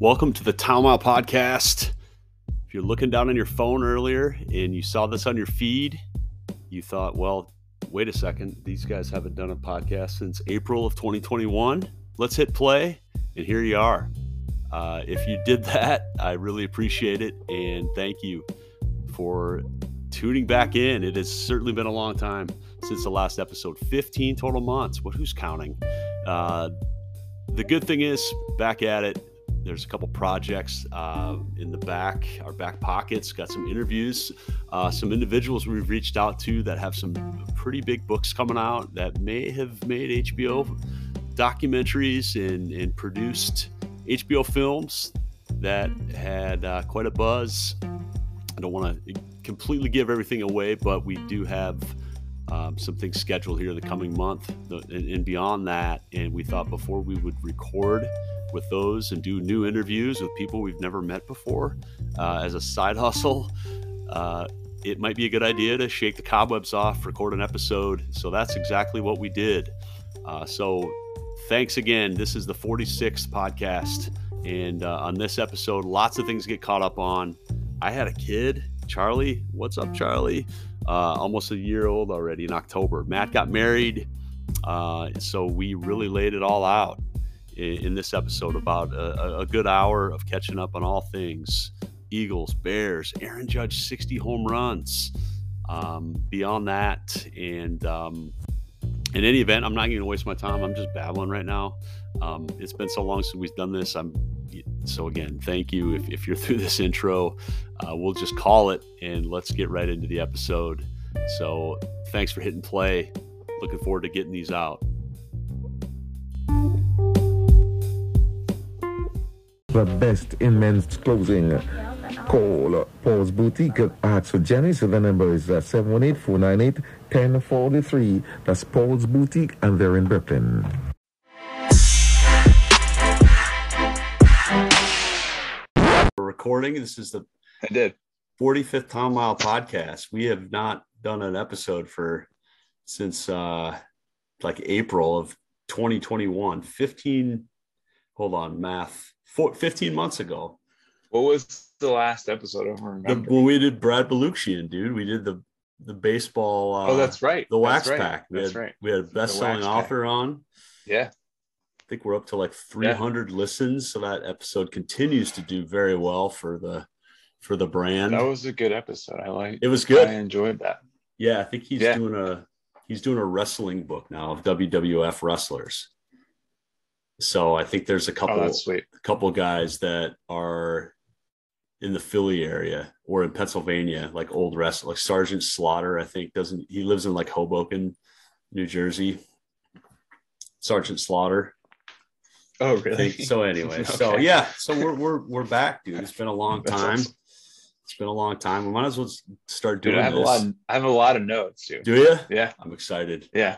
Welcome to the Mile Podcast. If you're looking down on your phone earlier and you saw this on your feed, you thought, well, wait a second, these guys haven't done a podcast since April of 2021. Let's hit play, and here you are. Uh, if you did that, I really appreciate it, and thank you for tuning back in. It has certainly been a long time since the last episode 15 total months. What who's counting? Uh, the good thing is, back at it. There's a couple projects uh, in the back, our back pockets. Got some interviews, uh, some individuals we've reached out to that have some pretty big books coming out that may have made HBO documentaries and, and produced HBO films that had uh, quite a buzz. I don't want to completely give everything away, but we do have um, some things scheduled here in the coming month and, and, beyond that. And we thought before we would record with those and do new interviews with people we've never met before uh, as a side hustle, uh, it might be a good idea to shake the cobwebs off, record an episode. So that's exactly what we did. Uh, so thanks again. This is the 46th podcast. And uh, on this episode, lots of things get caught up on. I had a kid, Charlie. What's up, Charlie? uh, almost a year old already in October. Matt got married, uh, so we really laid it all out in, this episode about a, a, good hour of catching up on all things Eagles, Bears, Aaron Judge, 60 home runs. Um, beyond that, and um, in any event, I'm not going to waste my time. I'm just babbling right now. Um, it's been so long since we've done this. I'm so again, thank you. If, if you're through this intro, uh, we'll just call it and let's get right into the episode. So thanks for hitting play. Looking forward to getting these out. The best in men's clothing. Call Paul's Boutique Ask for Jenny. So the number is uh, 718 498 1043. That's Paul's Boutique, and they're in Brooklyn. We're recording. This is the I did 45th Town Mile podcast. We have not done an episode for since uh like April of 2021. 15 hold on, math. Four, 15 months ago. What was the last episode? I don't remember. The, when we did Brad Balukjian, dude, we did the the baseball. Uh, oh, that's right. The Wax right. Pack. We that's had, right. We had a best-selling author pack. on. Yeah. I think we're up to like 300 yeah. listens, so that episode continues to do very well for the for the brand. That was a good episode. I like. It was good. I enjoyed that. Yeah, I think he's yeah. doing a he's doing a wrestling book now of WWF wrestlers. So I think there's a oh, couple oh, a couple guys that are in the Philly area or in Pennsylvania, like old wrestler, like Sergeant Slaughter. I think doesn't he lives in like Hoboken, New Jersey. Sergeant Slaughter. Oh, really? So anyway, okay. so yeah, so we're we're we're back, dude. It's been a long time. Awesome. It's been a long time. We might as well start doing dude, I have this. A lot of, I have a lot of notes, dude. Do you? Yeah. I'm excited. Yeah.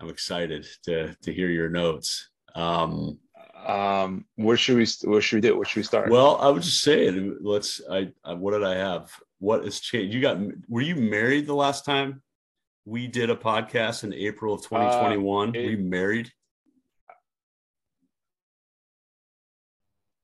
I'm excited to to hear your notes. Um, um, what should we what should we do? What should we start? Well, I would just say it. Let's. I, I what did I have? What has changed? You got? Were you married the last time we did a podcast in April of 2021? Uh, it, were you married?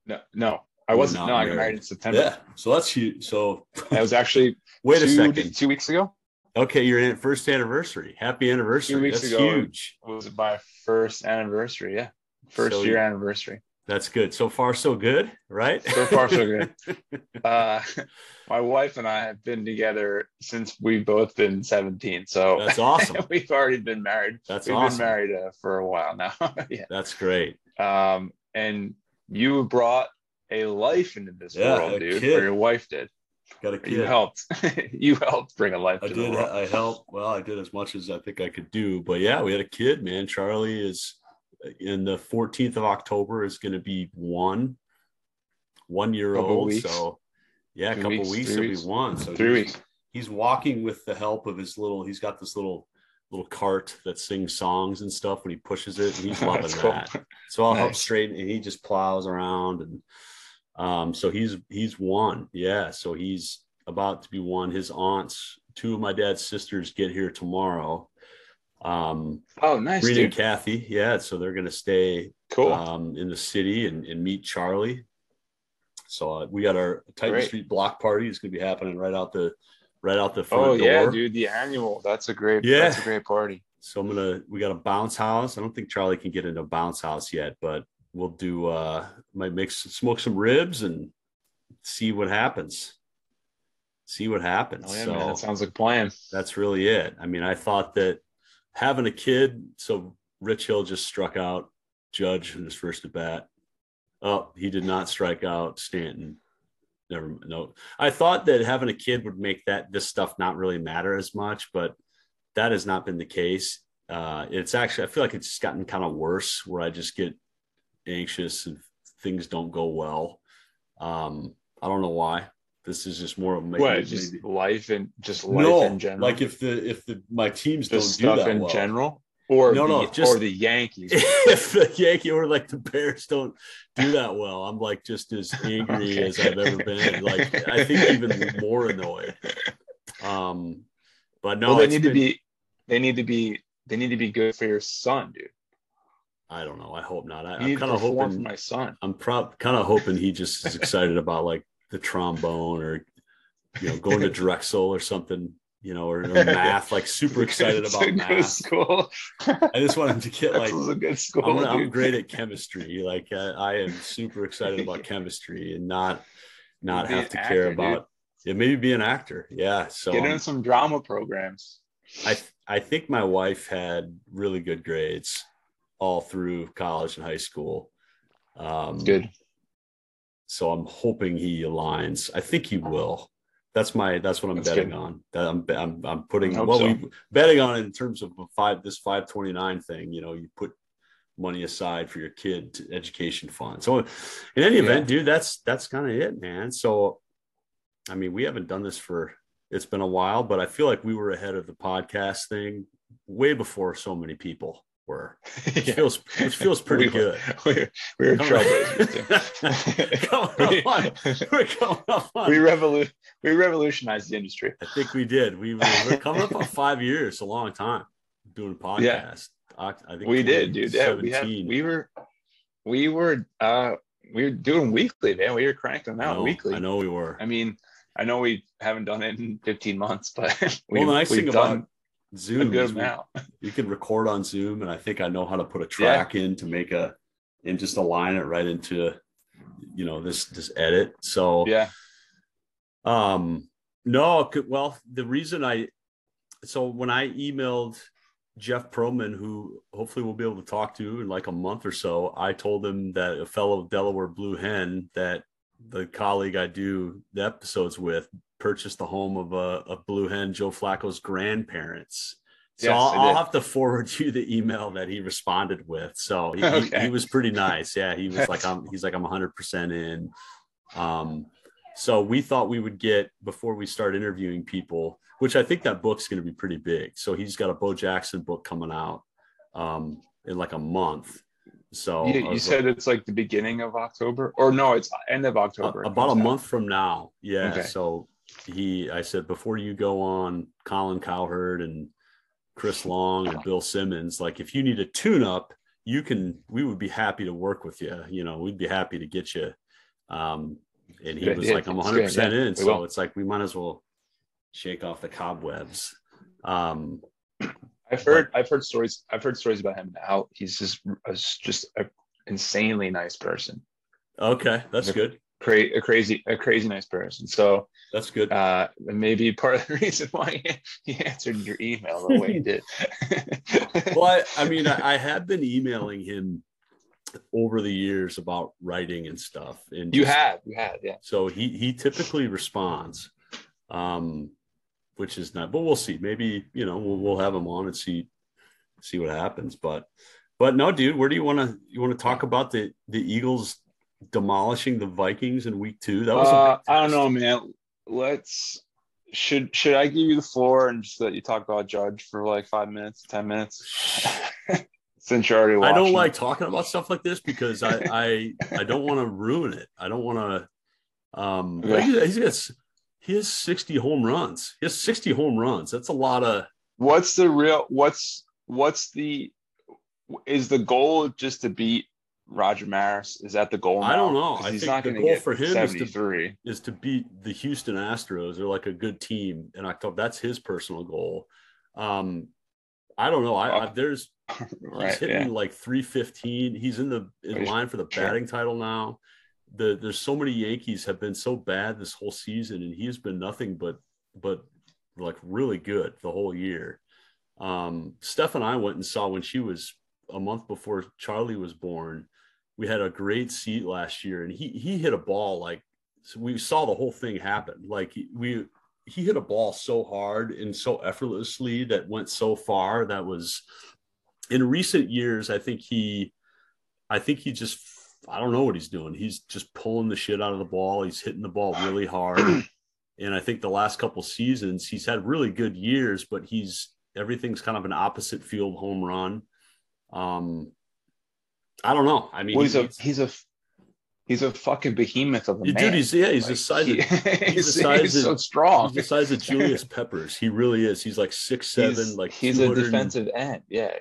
No, no, I wasn't. No, married. I got married in September. Yeah, so that's you. So that was actually wait two, a second, two weeks ago. Okay, your first anniversary. Happy anniversary. Two weeks that's ago, huge. Was my first anniversary? Yeah, first so, year anniversary. That's good. So far, so good, right? So far, so good. uh, my wife and I have been together since we've both been 17. So that's awesome. we've already been married. That's we've awesome. been married uh, for a while now. yeah, that's great. Um, and you brought a life into this yeah, world, dude. Kid. Or your wife did. Got a kid. You helped. you helped bring a life. I did. I helped. Well, I did as much as I think I could do. But yeah, we had a kid, man. Charlie is uh, in the 14th of October is going to be one, one year couple old. Weeks. So yeah, a couple weeks, weeks he'll weeks. be one. So three he's, weeks. He's walking with the help of his little. He's got this little little cart that sings songs and stuff when he pushes it. And he's loving cool. that. So I'll nice. help straighten and he just plows around and um, so he's he's one. Yeah. So he's about to be one. His aunts, two of my dad's sisters get here tomorrow. Um, oh, nice. Dude. and Kathy. Yeah. So they're gonna stay cool um, in the city and, and meet Charlie. So uh, we got our Titan Great. Street block party. It's going to be happening right out the right out the front Oh door. yeah, dude, the annual. That's a great. Yeah. that's a great party. So I'm gonna we got a bounce house. I don't think Charlie can get into a bounce house yet, but we'll do uh might make some, smoke some ribs and see what happens. See what happens. Oh yeah, so man, that sounds like plan. that's really it. I mean, I thought that having a kid, so Rich Hill just struck out Judge in his first at bat. Oh, he did not strike out Stanton. Never no. I thought that having a kid would make that this stuff not really matter as much, but that has not been the case. Uh, it's actually I feel like it's gotten kind of worse where I just get anxious if things don't go well. Um, I don't know why. This is just more of maybe, What? Just maybe- life and just life no, in general. like if the if the my teams just don't do that in well. general, or No, the, no, just- or the Yankees. if the Yankee or like the Bears don't do that well, I'm like just as angry Okay. as I've ever been. Like I think even more annoyed. Um, but no, well, they need to be. They need to be. They need to be good for your son, dude. I don't know. I hope not. I, I'm kind of hoping. for my son. I'm proud. Kind of hoping he just is excited about like the trombone or you know going to Drexel or something. You know, or, or math. Like super excited about math. school. I just want him to get like a good school. I'm, I'm great at chemistry. Like I, I am super excited about chemistry and not not have to actor, care dude. about yeah, maybe be an actor. Yeah. So Get um, in some drama programs. I I think my wife had really good grades all through college and high school. Um, Good. So I'm hoping he aligns. I think he will. That's my that's what I'm That's betting good. on. That I'm I'm, I'm putting well so. we betting on in terms of a five this 529 thing. You know, you put money aside for your kid to education fund. So in any Yeah. event, dude, that's that's kind of it, man. So I mean, we haven't done this for it's been a while, but I feel like we were ahead of the podcast thing way before so many people were. Which Yeah. feels which feels pretty We- good. We're, we're trailblazers. Come we're coming up we revolu- we revolutionized the industry. I think we did. We were, coming up on five years, a long time doing a podcast. Yeah. I, I think We did, dude. Yeah, we had we were we were uh we were doing weekly, man. We were cranking them I out know, weekly. I know we were. I mean, I know we haven't done it in 15 months, but well, the nice thing done about Zoom we, amount. we can record on Zoom, and I think I know how to put a track in to make a and just align it right into you know this this edit. So Yeah. Um, no, well, the reason I, so when I emailed Jeff Pearlman, who hopefully we'll be able to talk to in like a month or so, I told him that a fellow Delaware Blue Hen that the colleague I do the episodes with purchased the home of a, a Blue Hen, Joe Flacco's grandparents. So Yes, I'll, I'll have to forward you the email that he responded with. So he, he- Okay. he was pretty nice. Yeah, he was like, I'm, he's like, I'm 100% in. Um, so we thought we would get before we start interviewing people, which I think that book's going to be pretty big. So he's got a Bo Jackson book coming out um, in like a month. So You, you said it's like the beginning of October, or no, it's end of October. about a comes out. month from now. Yeah. Okay. So he, I said, before you go on Colin Cowherd and Chris Long and Bill Simmons, like if you need a tune up, you can, we would be happy to work with you. You know, we'd be happy to get you. Um, and he Good was idea. like, I'm It's 100% in. So will. it's like, we might as well shake off the cobwebs. Um, I've heard I've heard stories I've heard stories about him now. he's just a, just a insanely nice person, okay. That's good. Cra- a crazy a crazy nice person. So That's good. uh, maybe part of the reason why he, he answered your email the way he did. well, I, I mean, I, I have been emailing him over the years about writing and stuff. And you just- have you have yeah. So he he typically responds, um, which is not. But we'll see. Maybe you know we'll we'll have him on and see see what happens. But but no, dude, where do you want to you want to talk about the the Eagles demolishing the Vikings in week two? That was Uh, I don't know, man. Let's should should I give you the floor and just let you talk about Judge for like five minutes, ten minutes? Since you're already I don't like talking about stuff like this because I I I don't want to ruin it. I don't want to. Um, Okay. he- he's got he has sixty home runs. He has sixty home runs. That's a lot of. What's the real? What's what's the? Is the goal just to beat Roger Maris is that the goal? I don't know. I he's think not the goal for him is to- is to beat the Houston Astros. They're like a good team in October. That's his personal goal. Um, I don't know. I, I there's he's hitting Yeah. like 315. He's in the in line for the sure. batting title now. The there's so many Yankees have been so bad this whole season, and he's been nothing but but like really good the whole year. Um, Steph and I went and saw when she was a month before Charlie was born. We had a great seat last year, and he he hit a ball like so we saw the whole thing happen. Like we he hit a ball so hard and so effortlessly that went so far. That was in recent years. I think he, I think he just I don't know what he's doing. He's just pulling the shit out of the ball. He's hitting the ball really hard. and I think the last couple seasons he's had really good years, but he's everything's kind of an opposite field home run. Um, I don't know. I mean, Well, he's a he's- he's a he's a fucking behemoth of a dude, man. he's yeah, he's the size he- of he's, he's the size he's of- so strong. he's the size of Julius Peppers. He really is. He's like six seven, He's- like he's a 200 defensive end. Yeah.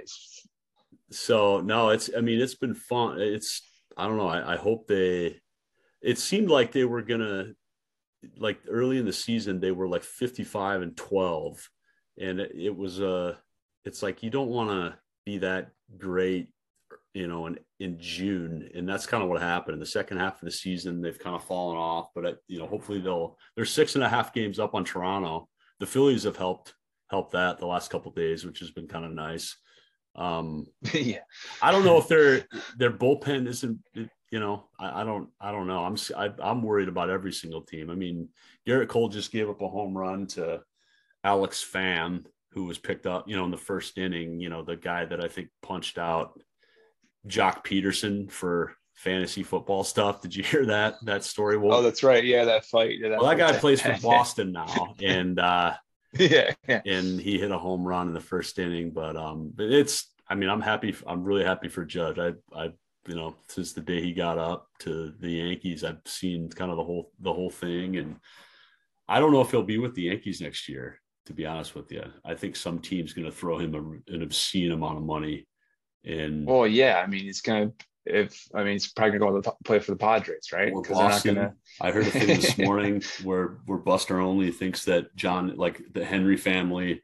So no, it's I mean it's been fun. It's I don't know. I, I hope they. It seemed like they were gonna like early in the season they were like fifty five and twelve, and it, it was uh it's like you don't want to be that great, you know, in in June, and that's kind of what happened in the second half of the season. They've kind of fallen off, but uh, you know, hopefully they'll. They're six and a half games up on Toronto. The Phillies have helped helped that the last couple days, which has been kind of nice. Um, yeah. I don't know if their their bullpen isn't. You know, I, I don't. I don't know. I'm I, am i am worried about every single team. I mean, Gerrit Cole just gave up a home run to Alex Pham, who was picked up. You know, in the first inning. You know, the guy that I think punched out Joc Pederson for fantasy football stuff. Did you hear that that story? Well, Oh, that's right. Yeah, that fight. Yeah, well, that guy plays for Boston now, and uh, yeah, yeah. and he hit a home run in the first inning. But um, but it's I mean I'm happy. I'm really happy for Judge. I I you know since the day he got up to the Yankees, I've seen kind of the whole the whole thing, and I don't know if he'll be with the Yankees next year. To be honest with you, I think some team's going to throw him a, an obscene amount of money. And Well, yeah. I mean, he's gonna. If I mean, he's probably gonna go to play for the Padres, right? Or Because they're not Boston. gonna. I heard a thing this morning where where Buster Olney thinks that John, like the Henry family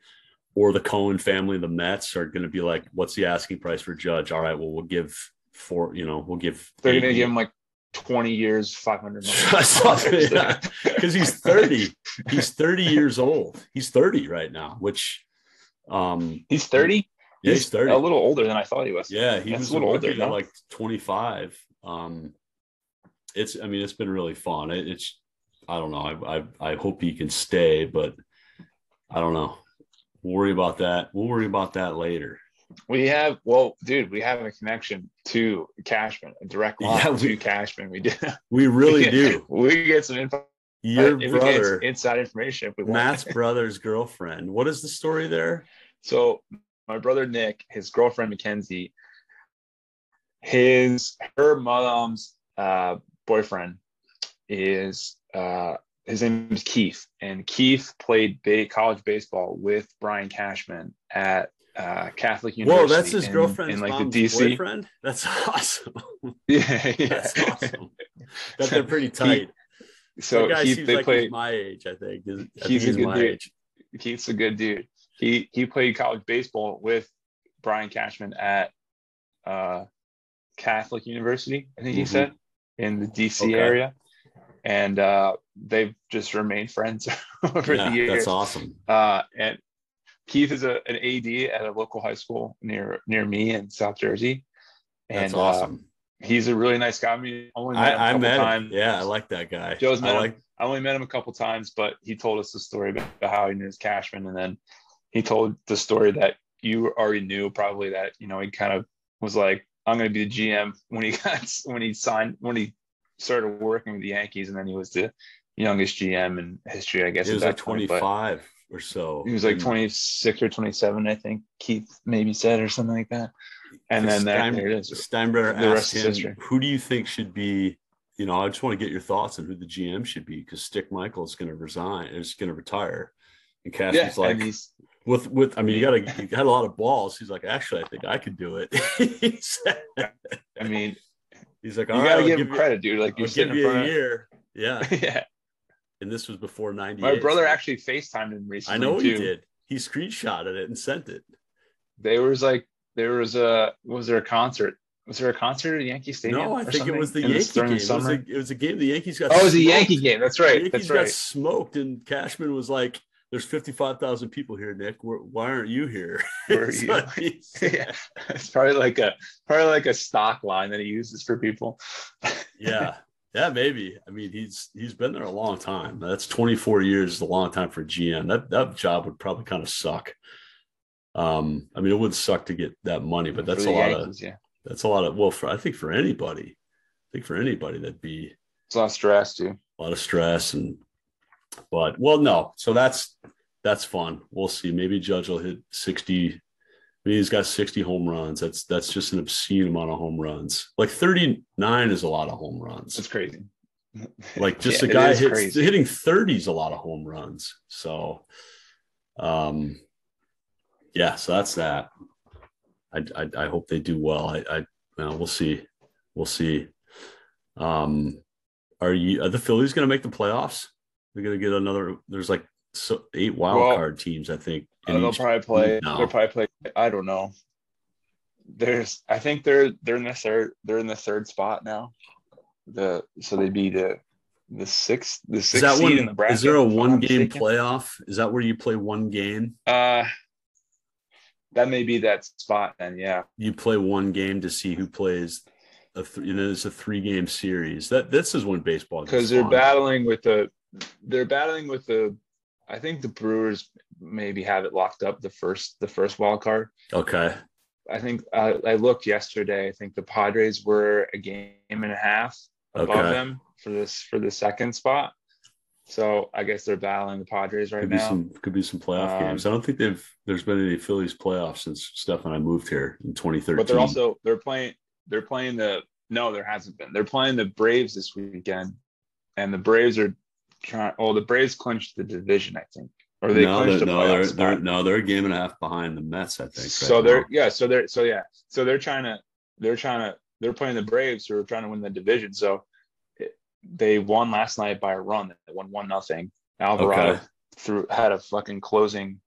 or the Cohen family, the Mets are going to be like, "What's the asking price for Judge?" All right, well, we'll give four. You know, we'll give. They're gonna give him like twenty years, five hundred million. because he's thirty. He's thirty years old. He's thirty right now, which, um, He's thirty. Yeah, he's thirty. a little older than I thought he was. Yeah, he That's was a little older, no? like 25. Um, it's I mean it's been really fun. It, it's I don't know. I, I I hope he can stay, but I don't know. We'll worry about that. We'll worry about that later. We have, well, dude, we have a connection to Cashman, a direct line Yeah, we- to Cashman. We do. We really Yeah. do. We get some info. Your we get brother, inside information if we want. Matt's brother's girlfriend. What is the story there? So my brother Nick, his girlfriend Mackenzie, his her mom's uh, boyfriend is uh, his name is Keith, and Keith played ba- college baseball with Brian Cashman at uh, Catholic Whoa, University. that's his in- girlfriend's in like mom's the DC. boyfriend. That's awesome. Yeah, yeah. That's awesome. That they're pretty tight. So he, seems they like played. he's my age. I think. I think He's a good my dude. age. Keith's a good dude. He he played college baseball with Brian Cashman at uh, Catholic University, I think he Mhm. said, in the DC Okay. area, and uh, they've just remained friends over Yeah, the years. that's awesome. Uh, and Keith is a, an AD at a local high school near near me in South Jersey, and That's uh, awesome. he's a really nice guy. I mean, only met him a I, I met times. him. Yeah, I like that guy. Joe's met I him. like I only met him a couple times, but he told us the story about how he knew his Cashman, and then he told the story that you already knew probably that you know he kind of was like, "I'm going to be the GM" when he got when he signed when he started working with the Yankees, and then he was the youngest GM in history, I guess. he was like point, 25 or so. He was like hmm. 26 or 27, I think. Keith maybe said or something like that. And then there, Stein- there it is. Steinbrenner The asked him, history. who do you think should be, you know, I just want to get your thoughts on who the GM should be because Stick Michael is going to resign, is going to retire. And Cash Yeah, like, with, with, I mean, you got to, you got a lot of balls. He's like, actually, I think I could do it. Said- I mean, He's like, You all right, gotta give him you- credit, dude. Like you're give you a year. Yeah, of yeah. and this was before ninety. My brother actually FaceTimed him recently. I know too. he did. He screenshotted it and sent it. There was like there was a was there a concert? Was there a concert at Yankee Stadium? No, I think it was the in Yankee game. the It was, a, it was a game the Yankees got. oh, it was a. Yankee game. That's The right. Yankees That's got smoked, and Cashman was like, "There's 55,000 people here, Nick. Where- Why aren't you here?" Where are you? yeah, it's probably like a probably like a stock line that he uses for people. yeah, yeah, maybe. I mean, he's he's been there a long time. That's 24 years, is a long time for GM. That that job would probably kind of suck. Um, I mean, it would suck to get that money, but that's a the lot of yeah. that's a lot of well, for I think for anybody, I think for anybody that'd be It's a lot of stress too. a lot of stress and but well no. So that's that's fun. We'll see. Maybe judge will hit 60 I mean, he's got 60 home runs. That's that's just an obscene amount of home runs. Like 39 is a lot of home runs. It's crazy. like just Yeah, a guy hits crazy. hitting 30 is a lot of home runs. So um yeah so that's that. I i, I hope they do well. I i well, we'll see. We'll see. Um are you are the phillies going to make the playoffs they're going to get another there's like so eight wild Well, card teams i think Uh, they'll probably play. No. They'll probably play. I don't know. There's. I think they're they're in the third. They're in the third spot now. The so they'd be the the sixth the is sixth that seed one in the bracket. is there a if I'm not one game mistaken. playoff is that where you play one game Uh, that may be that spot then. Yeah. you play one game to see who plays a th- you know it's a three game series that this is when baseball because they're battling with the they're battling with the I think the Brewers maybe have it locked up the first the first wild card. okay I think uh, I looked yesterday. I think the Padres were a game and a half above Okay. them for this for the second spot. So I guess they're battling the Padres right could be now. some could be some playoff Um, games i don't think they've there's been any phillies playoffs since steph and i moved here in 2013 but they're also they're playing they're playing the no there hasn't been they're playing the Braves this weekend, and the Braves are trying. Oh, the Braves clinched the division, I think, or they no, clinched they're, the no, they're, they're no they're a game and a half behind the mets i think right so they're now. yeah so they're so yeah so they're trying to they're trying to they're playing the braves who are trying to win the division so it, they won last night by a run they won one nothing alvarado Okay. threw had a fucking closing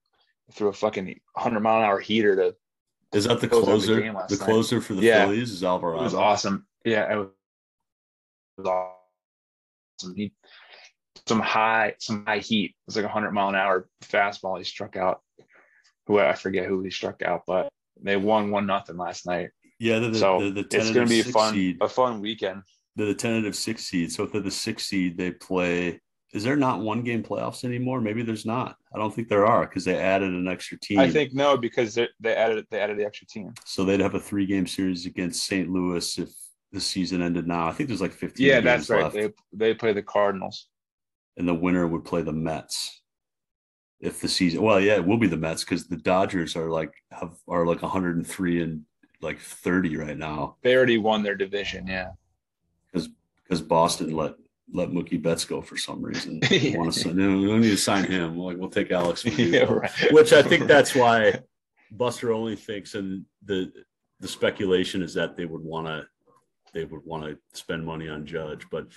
through a fucking 100 mile an hour heater to is that the the closer the night. closer for the Yeah. phillies is Alvarado. it was awesome yeah it was, it was awesome he some high some high heat it was like a 100 mile an hour fastball he struck out who i forget who he struck out but they won one nothing last night yeah the, so they're the it's going to be a tentative fun seed. a fun weekend they're the tentative six seed so if they're the six seed they play is there not one game playoffs anymore maybe there's not i don't think there are because they added an extra team I think no, because they they added they added the extra team. So they'd have a three game series against St. Louis if the season ended now. I think there's like 15 Yeah, games that's right. left. They they play the Cardinals. And the winner would play the Mets. If the season well, yeah, it will be the Mets because the Dodgers are like have are like 103 and like 30 right now They already won their division. Yeah, because because Boston let let Mookie Betts go for some reason. Yeah. Want to sign? We don't need to sign him. Like we'll take Alex. yeah, right. which I think that's why Buster Olney thinks, and the the speculation is that they would want to they would want to spend money on Judge, but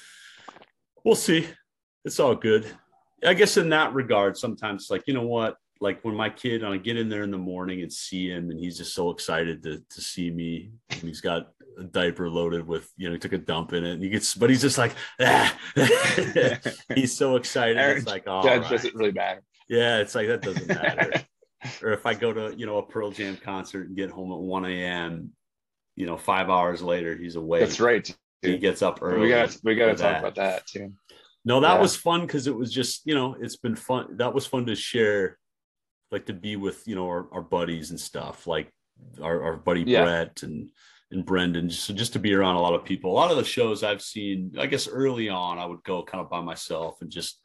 we'll see. It's all good. I guess in that regard, sometimes it's like you know what, like when my kid, I get in there in the morning and see him, and he's just so excited to to see me, and he's got a diaper loaded with you know he took a dump in it, and he gets, but he's just like, ah. he's so excited. It's like, oh, Judge doesn't really matter. yeah, it's like that doesn't matter. or if I go to you know a Pearl Jam concert and get home at one a.m., you know, five hours later he's awake. That's right. He gets up early. We got we got to talk that. about that too. No, that Yeah. was fun because it was just you know it's been fun. That was fun to share, like to be with you know our, our buddies and stuff, like our, our buddy Yeah. Brett and and Brendan. So just to be around a lot of people. A lot of the shows I've seen, I guess early on, I would go kind of by myself and just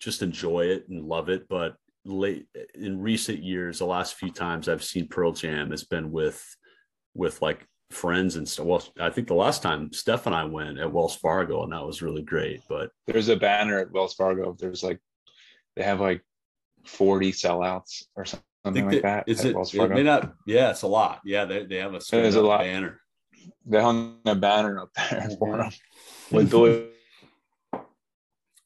just enjoy it and love it. But late in recent years, the last few times I've seen Pearl Jam has been with with like friends and stuff. Well, I think the last time Steph and I went at Wells Fargo, and that was really great. But There's a banner at Wells Fargo. There's like they have like 40 sellouts or something like that. is at it, it may not. Yeah, it's a lot. Yeah, they, they have a, is a lot. banner. They hung a banner up there for Mm-hmm. with Billy.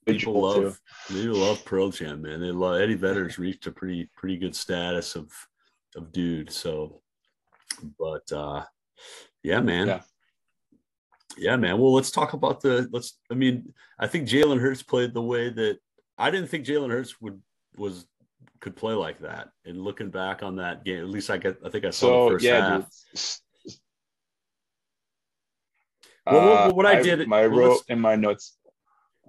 People too. love they love Pearl Jam, man. They love Eddie Vedder's reached a pretty pretty good status of of dude. So, but uh yeah, man. Yeah. Yeah, man. Well, let's talk about the let's. I mean, I think Jalen Hurts played the way that I didn't think Jalen Hurts would was could play like that. And looking back on that game, at least I get I think I saw the first yeah, half. dude. Well, what- Uh, what I did- my well, wrote in my notes.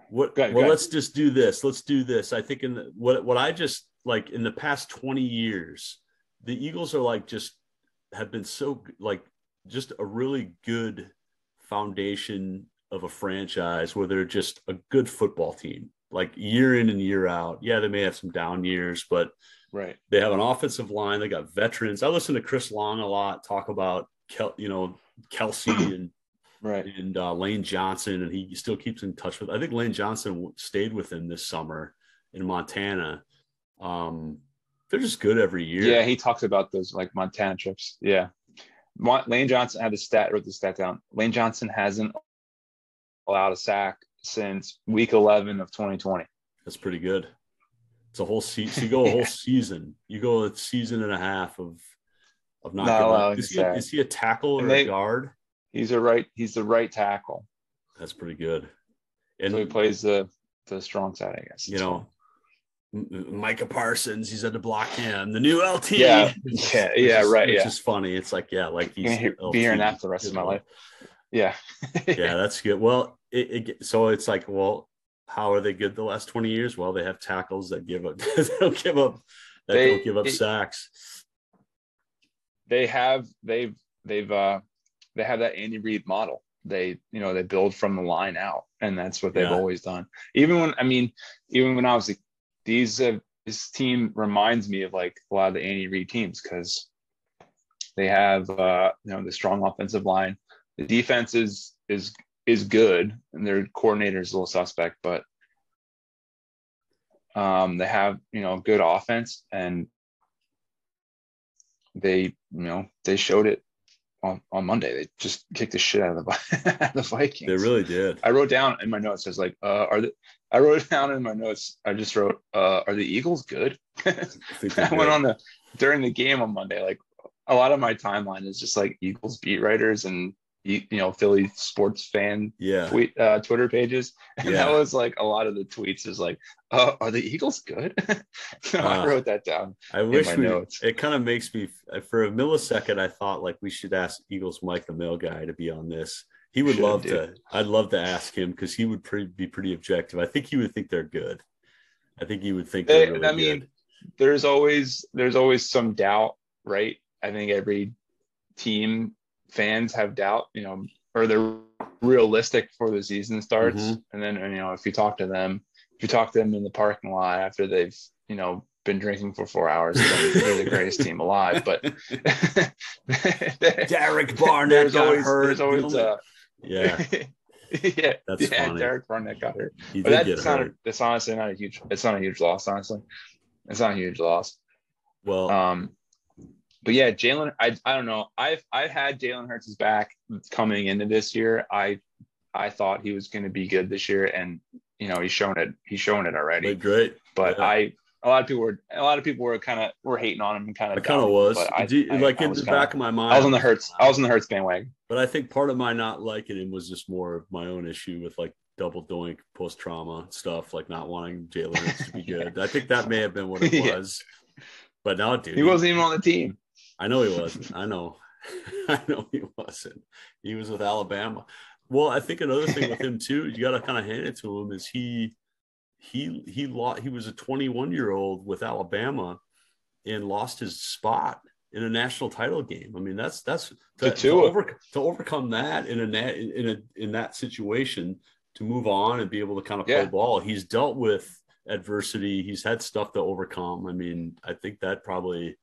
What? Ahead, well, let's just do this. Let's do this. I think in the, what what I just like in the past twenty years, the Eagles are like just have been so like just a really good foundation of a franchise where they're just a good football team, like year in and year out. Yeah, they may have some down years, but Right. they have an offensive line. They got veterans. I listen to Chris Long a lot talk about Kel, you know Kelce and Right. and uh, Lane Johnson, and he still keeps in touch with. I think Lane Johnson stayed with him this summer in Montana. Um, they're just good every year. Yeah, he talks about those like Montana trips. Yeah. Lane Johnson had the stat, wrote the stat down. Lane Johnson hasn't allowed a sack since week 11 of 2020. that's pretty good. It's a whole season. So you go a whole season. You go a season and a half of of not. Not allowing Is, he a, is he a tackle or And a they- guard? He's a right, he's the right tackle. That's pretty good. And so he plays the the strong side, I guess. you know, Micah Parsons, he's had to block him. The new LT. Yeah. It's- Yeah, yeah, just- right, It's yeah. just funny. It's like, yeah, like he's hear, be hearing that for the rest of my life. Yeah. yeah, that's good. Well, it, it so it's like, well, how are they good the last 20 years? Well, they have tackles that give up don't give up that They- don't give up it- sacks. they have they've they've uh they have that Andy Reid model. They you know they build from the line out, and that's what they've Yeah. always done. Even when I mean, even when I was like, these uh, this team reminds me of like a lot of the Andy Reid teams because they have uh you know the strong offensive line. The defense is is is good, and their coordinator is a little suspect, but um they have you know good offense and they you know they showed it on, on Monday. They just kicked the shit out of the the Vikings. They really did. I wrote down in my notes. I was like, uh, "Are the?" I wrote it down in my notes. I just wrote, uh, "Are the Eagles good?" I I went on the during the game on Monday. Like a lot of my timeline is just like Eagles beat writers and you know Philly sports fan Yeah. tweet uh, Twitter pages, and Yeah. that was like a lot of the tweets is like, uh, "Are the Eagles good?" so. I wrote that down. I wish my we, notes. it kind of makes me for a millisecond. I thought like we should ask Eagles Mike the mail guy to be on this. He would Should, love dude. to. I'd love to ask him because he would pretty, be pretty objective. I think he would think they're good. I think he would think They- they're really I mean, good. there's always there's always some doubt, right? I think every team fans have doubt, you know, or they're realistic before the season starts. Mhm. And then you know, if you talk to them, if you talk to them in the parking lot after they've, you know, been drinking for four hours, they're the greatest team alive. But Derek Barnett there's always hurt. there's always uh yeah, yeah, That's yeah, funny. Derek Barnett got hurt. he But that's not hurt. a, that's honestly not a huge it's not a huge loss, honestly. It's not a huge loss. Well, Um, but yeah, Jalen, I I don't know. I've I've had Jalen Hurts' back coming into this year. I I thought he was going to be good this year, and you know he's shown it. He's shown it already. great. But yeah. I a lot of people were a lot of people were kind of were hating on him and kind I of kind of was I, Do- I- like I in was the kinda- back of my mind. I was on the Hurts. I was on the Hurts bandwagon. But I think part of my not liking him was just more of my own issue with like double doink post trauma stuff, like not wanting Jalen to be good. I think that may have been what it Yeah. was. But now, dude, He wasn't even on the team. I know he wasn't. I know. I know he wasn't. He was with Alabama. Well, I think another thing with him too, you got to kind of hand it to him is he he he lost. He was a 21 year old with Alabama and lost his spot in a national title game. I mean, that's that's To to, to, over, to overcome that in a in a in that situation to move on and be able to kind of play Yeah. ball. He's dealt with adversity. He's had stuff to overcome. I mean, I think that probably,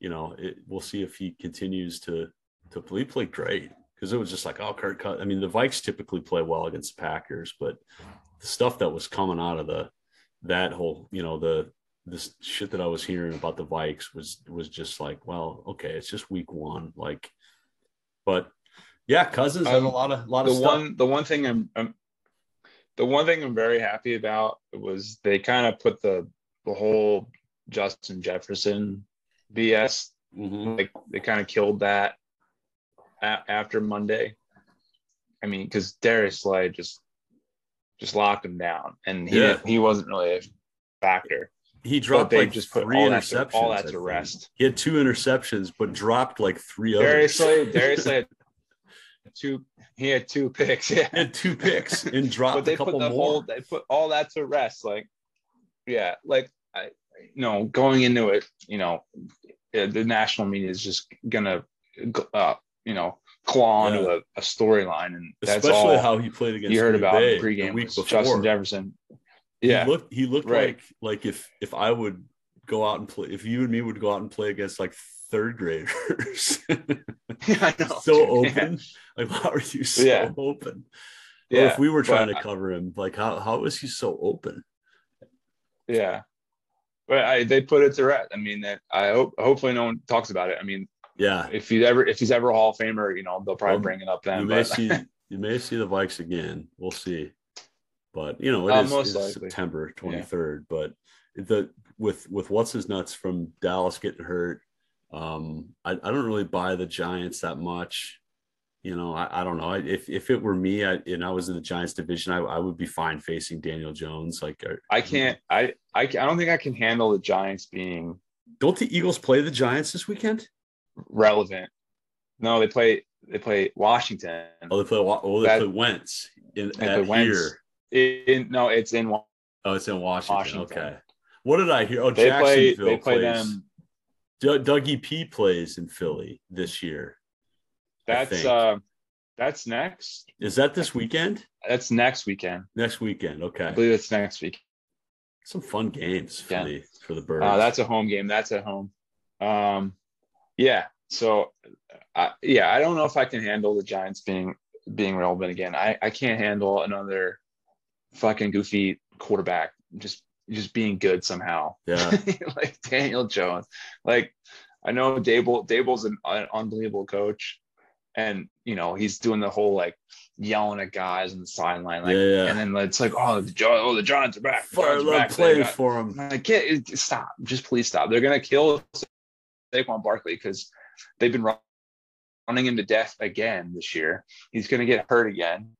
you know, it, we'll see if he continues to to play. play great because it was just like, oh, Kurt Cut. I mean, the Vikes typically play well against the Packers, but the stuff that was coming out of the that whole, you know, the this shit that I was hearing about the Vikes was was just like, well, okay, it's just week one, like, but Yeah, Cousins had a Um, lot of lot the of stuff. one the one thing I'm, I'm the one thing I'm very happy about was they kind of put the the whole Justin Jefferson BS Mhm. like they kind of killed that a- after Monday. I mean, because Darius Slay just just locked him down, and he Yeah. he wasn't really a factor. He dropped like just put three all that to- interceptions. all that to rest. He had two interceptions, but dropped like three Darius others. Darius Slay had two. He had two picks. Yeah, He had two picks and but dropped they a couple put the more. whole they put all that to rest like yeah like i you know going into it you know the national media is just gonna uh you know claw Yeah. a, a storyline and that's Especially all how he played against you heard about Bay in pregame week before. justin jefferson yeah He looked he looked Right. like like if if I would go out and play if you and me would go out and play against like third graders. i know so dude, yeah. open. Like how are you so Yeah. open? yeah if we were trying to cover him, like how how is he so open? yeah but I, they put it to rest. I mean, that I hope. Hopefully, no one talks about it. I mean, Yeah. if he's ever if he's ever a Hall of Famer, you know, they'll probably Well, bring it up You then. may see you may see the Vikes again. We'll see. But you know, it Uh, is it's. September 23rd. But the with with what's his nuts from Dallas getting hurt, um, I, I don't really buy the Giants that much. You know, I, I don't know. I, if if it were me I, and I was in the Giants division, I, I would be fine facing Daniel Jones. Like, uh, I can't. I, I I don't think I can handle the Giants being Don't the Eagles play the Giants this weekend? Relevant. No, they play. They play Washington. Oh, they play. Oh, they That- play Wentz in They at play Wentz. here. In, no, it's in. Oh, it's in Washington. Washington. Okay. What did I hear? Oh, They play. Jacksonville They play plays. them. D- Dougie P plays in Philly this year. That's uh. That's next. Is that this weekend? That's next weekend. Next weekend. Okay. I believe it's next week. Some fun games for Yeah. the for the birds. Uh, that's a home game. That's at home. Um, yeah. So, I, yeah, I don't know if I can handle the Giants being being relevant again. I I can't handle another fucking goofy quarterback just just being good somehow. yeah. like Daniel Jones. Like I know Daboll Daboll's an, an unbelievable coach, and you know he's doing the whole like yelling at guys on the sideline, like, Yeah, yeah. and then it's like, oh, the oh the Giants are back. Fire love got- for him. like, stop. Just please stop. They're gonna kill Saquon Barkley because they've been run- running him to death again this year. He's gonna get hurt again,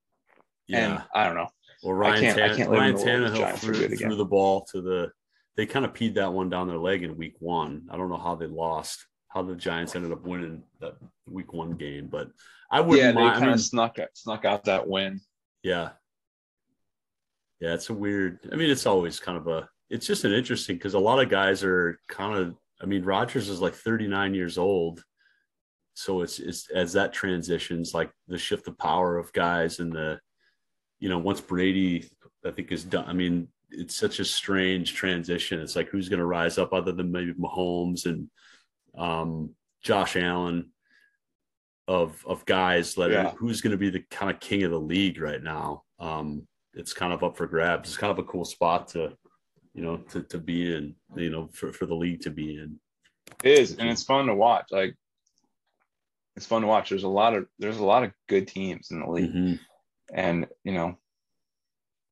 Yeah. and I don't know. well, Ryan, can't- I Tan- can't Ryan in the Tannehill threw, threw the ball to the. They kind of peed that one down their leg in week one. I don't know how they lost, how the Giants ended up winning that week one game, but I wouldn't yeah, they mind. kind I mean, of snuck snuck out that win. Yeah. Yeah, it's a weird. I mean, it's always kind of a. It's just an interesting because a lot of guys are kind of. I mean, Rodgers is like 39 years old, so it's it's as that transitions, like the shift of power of guys and the, you know, once Brady, I think is done. I mean, it's such a strange transition. It's like who's going to rise up other than maybe Mahomes and um, Josh Allen of of guys that Yeah. who's going to be the kind of king of the league right now. Um, it's kind of up for grabs. It's kind of a cool spot to, you know, to, to be in, you know, for, for the league to be in. It is, and it's fun to watch. Like it's fun to watch. There's a lot of there's a lot of good teams in the league, Mhm. and you know,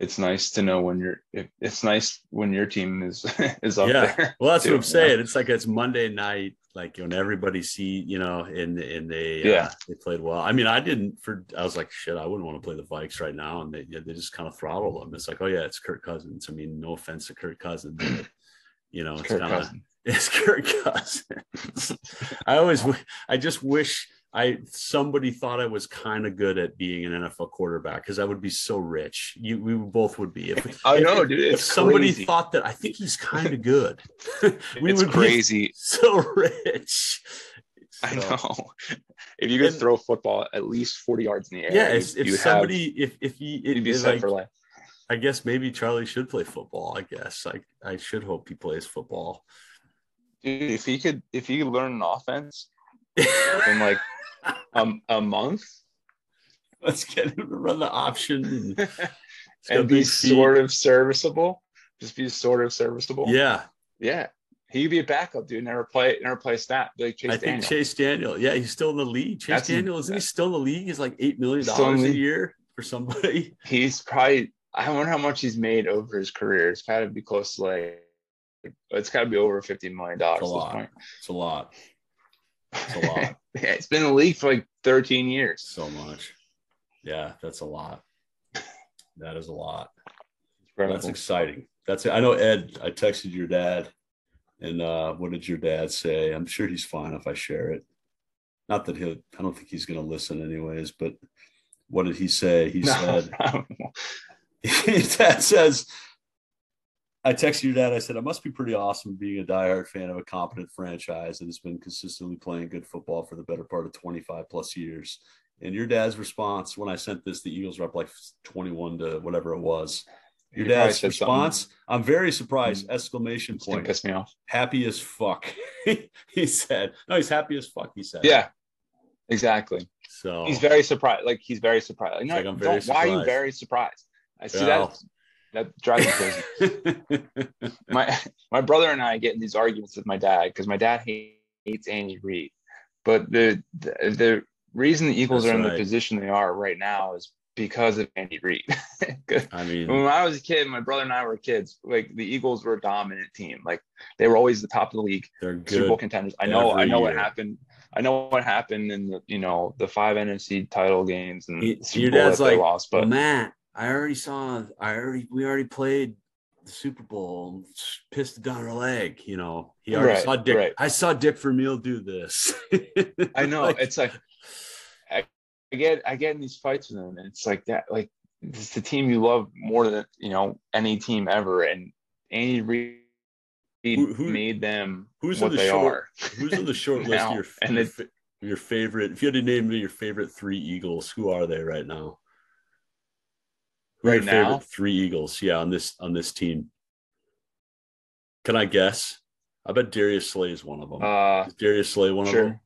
it's nice to know when you're. It, it's nice when your team is is up Yeah. there. Well, that's too, what I'm you saying. It's like it's Monday night, like when everybody see, you know, and and they uh, Yeah. they played well. I mean, I didn't for I was like, shit, I wouldn't want to play the Vikes right now, and they yeah, they just kind of throttle them. It's like, oh yeah, it's Kirk Cousins. I mean, no offense to Kirk Cousins, but you know, it's Kirk kind of it's Kirk Cousins. I always, I just wish I somebody thought I was kind of good at being an NFL quarterback because I would be so rich. You, we both would be. If, I if- know, dude. If somebody crazy. thought that, I think he's kind of good. we it's would be crazy. so rich. I know. If you could And- throw a football at least 40 yards in the air, Yeah, you- if, if you somebody, if if you, it, you'd be set like, for life. I guess maybe Charlie should play football. I guess like I should hope he plays football. Dude, if he could, if he could learn an offense in like um, a month Let's get him to run the option and, and be sort of serviceable, just be sort of serviceable. Yeah, yeah. He'd be a backup, dude. Never play, never play snap. Like Chase I think Daniel. Chase Daniel. Yeah, he's still in the league. Chase That's- Daniel isn't he still in the league? He's like eight million dollars a year for somebody. He's probably. I wonder how much he's made over his career. It's got to be close to like. It's got to be over fifty million dollars at this point. It's a lot. It's a lot. yeah, it's been in the league for like thirteen years. So much. Yeah, that's a lot. That is a lot. That's exciting. That's it. I know Ed. I texted your dad, and uh, what did your dad say? I'm sure he's fine if I share it. Not that he'll. I don't think he's going to listen anyways. But what did he say? He No, said. no. His dad says, I texted your dad. I said, I must be pretty awesome being a diehard fan of a competent franchise that has been consistently playing good football for the better part of 25 plus years. And your dad's response when I sent this, the Eagles were up like 21 to whatever it was. Your He dad's said something response, I'm very surprised! Hmm. Exclamation that's gonna point. piss me off. Happy as fuck. he said, No, he's happy as fuck. He said, Yeah, exactly. So He's very surprised. Like he's very surprised. Like, no, like, very don't- why are you very surprised? I see that. That drives me crazy. my my brother and I get in these arguments with my dad because my dad hates Andy Reid, but the, the the reason the Eagles That's are in right. the position they are right now is because of Andy Reid. I mean, when I was a kid, my brother and I were kids. Like the Eagles were a dominant team. Like they were always the top of the league, they're Super Bowl contenders. I know. I know what happened. I know what happened in the you know the five NFC title games and Super your Bowl dad's that they like, lost. But Matt, I already saw. I already we already played the Super Bowl. Pissed down her leg. You know, he already Right, saw Dick. right. I saw Dick Vermeil do this. I know Like, it's like I, I get I get in these fights with them, and it's like that. Like it's the team you love more than you know any team ever, and Andy Reid Who- who- made them who's in what the they short- are. who's on the short list? Now, Of your, and your, your favorite. If you had to name your favorite three Eagles, who are they right now? Right your now? three Eagles. Yeah, on this on this team. Can I guess? I bet Darius Slay is one of them. Uh, is Darius Slay one of them?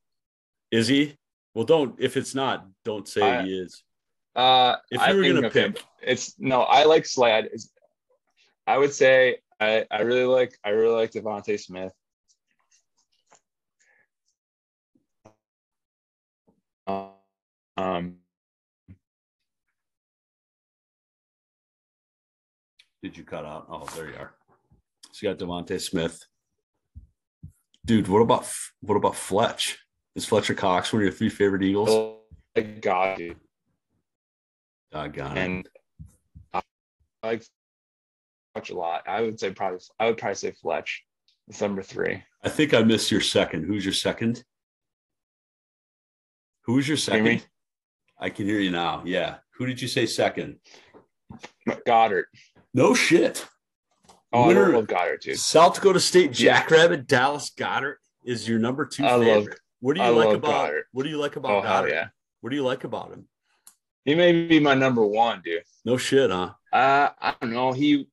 Is he? Well, don't. If it's not, don't say I- he is. Uh, If I you were think, gonna okay, pick- it's no. I like Slade. I would say I, I really like I really like DeVonta Smith. Um, Did you cut out? Oh, there you are. So you got DeVonta Smith. Dude, what about what about Fletch? Is Fletcher Cox one of your three favorite Eagles? Oh like God, dude. Doggone it. and I like Fletch a lot. I would say probably I would probably say Fletch. It's number three. I think I missed your second. Who's your second? Who's your second? I can hear you now. Yeah. Who did you say second? Goedert. No shit. Oh, Winner- I love Goedert, dude. South Dakota State. Jackrabbit Dallas Goedert is your number two I love- favorite. what do you I like about Goedert. what do you like about Oh Goedert? yeah. What do you like about him? He may be my number one, dude. No shit, huh? Uh, I don't know. He,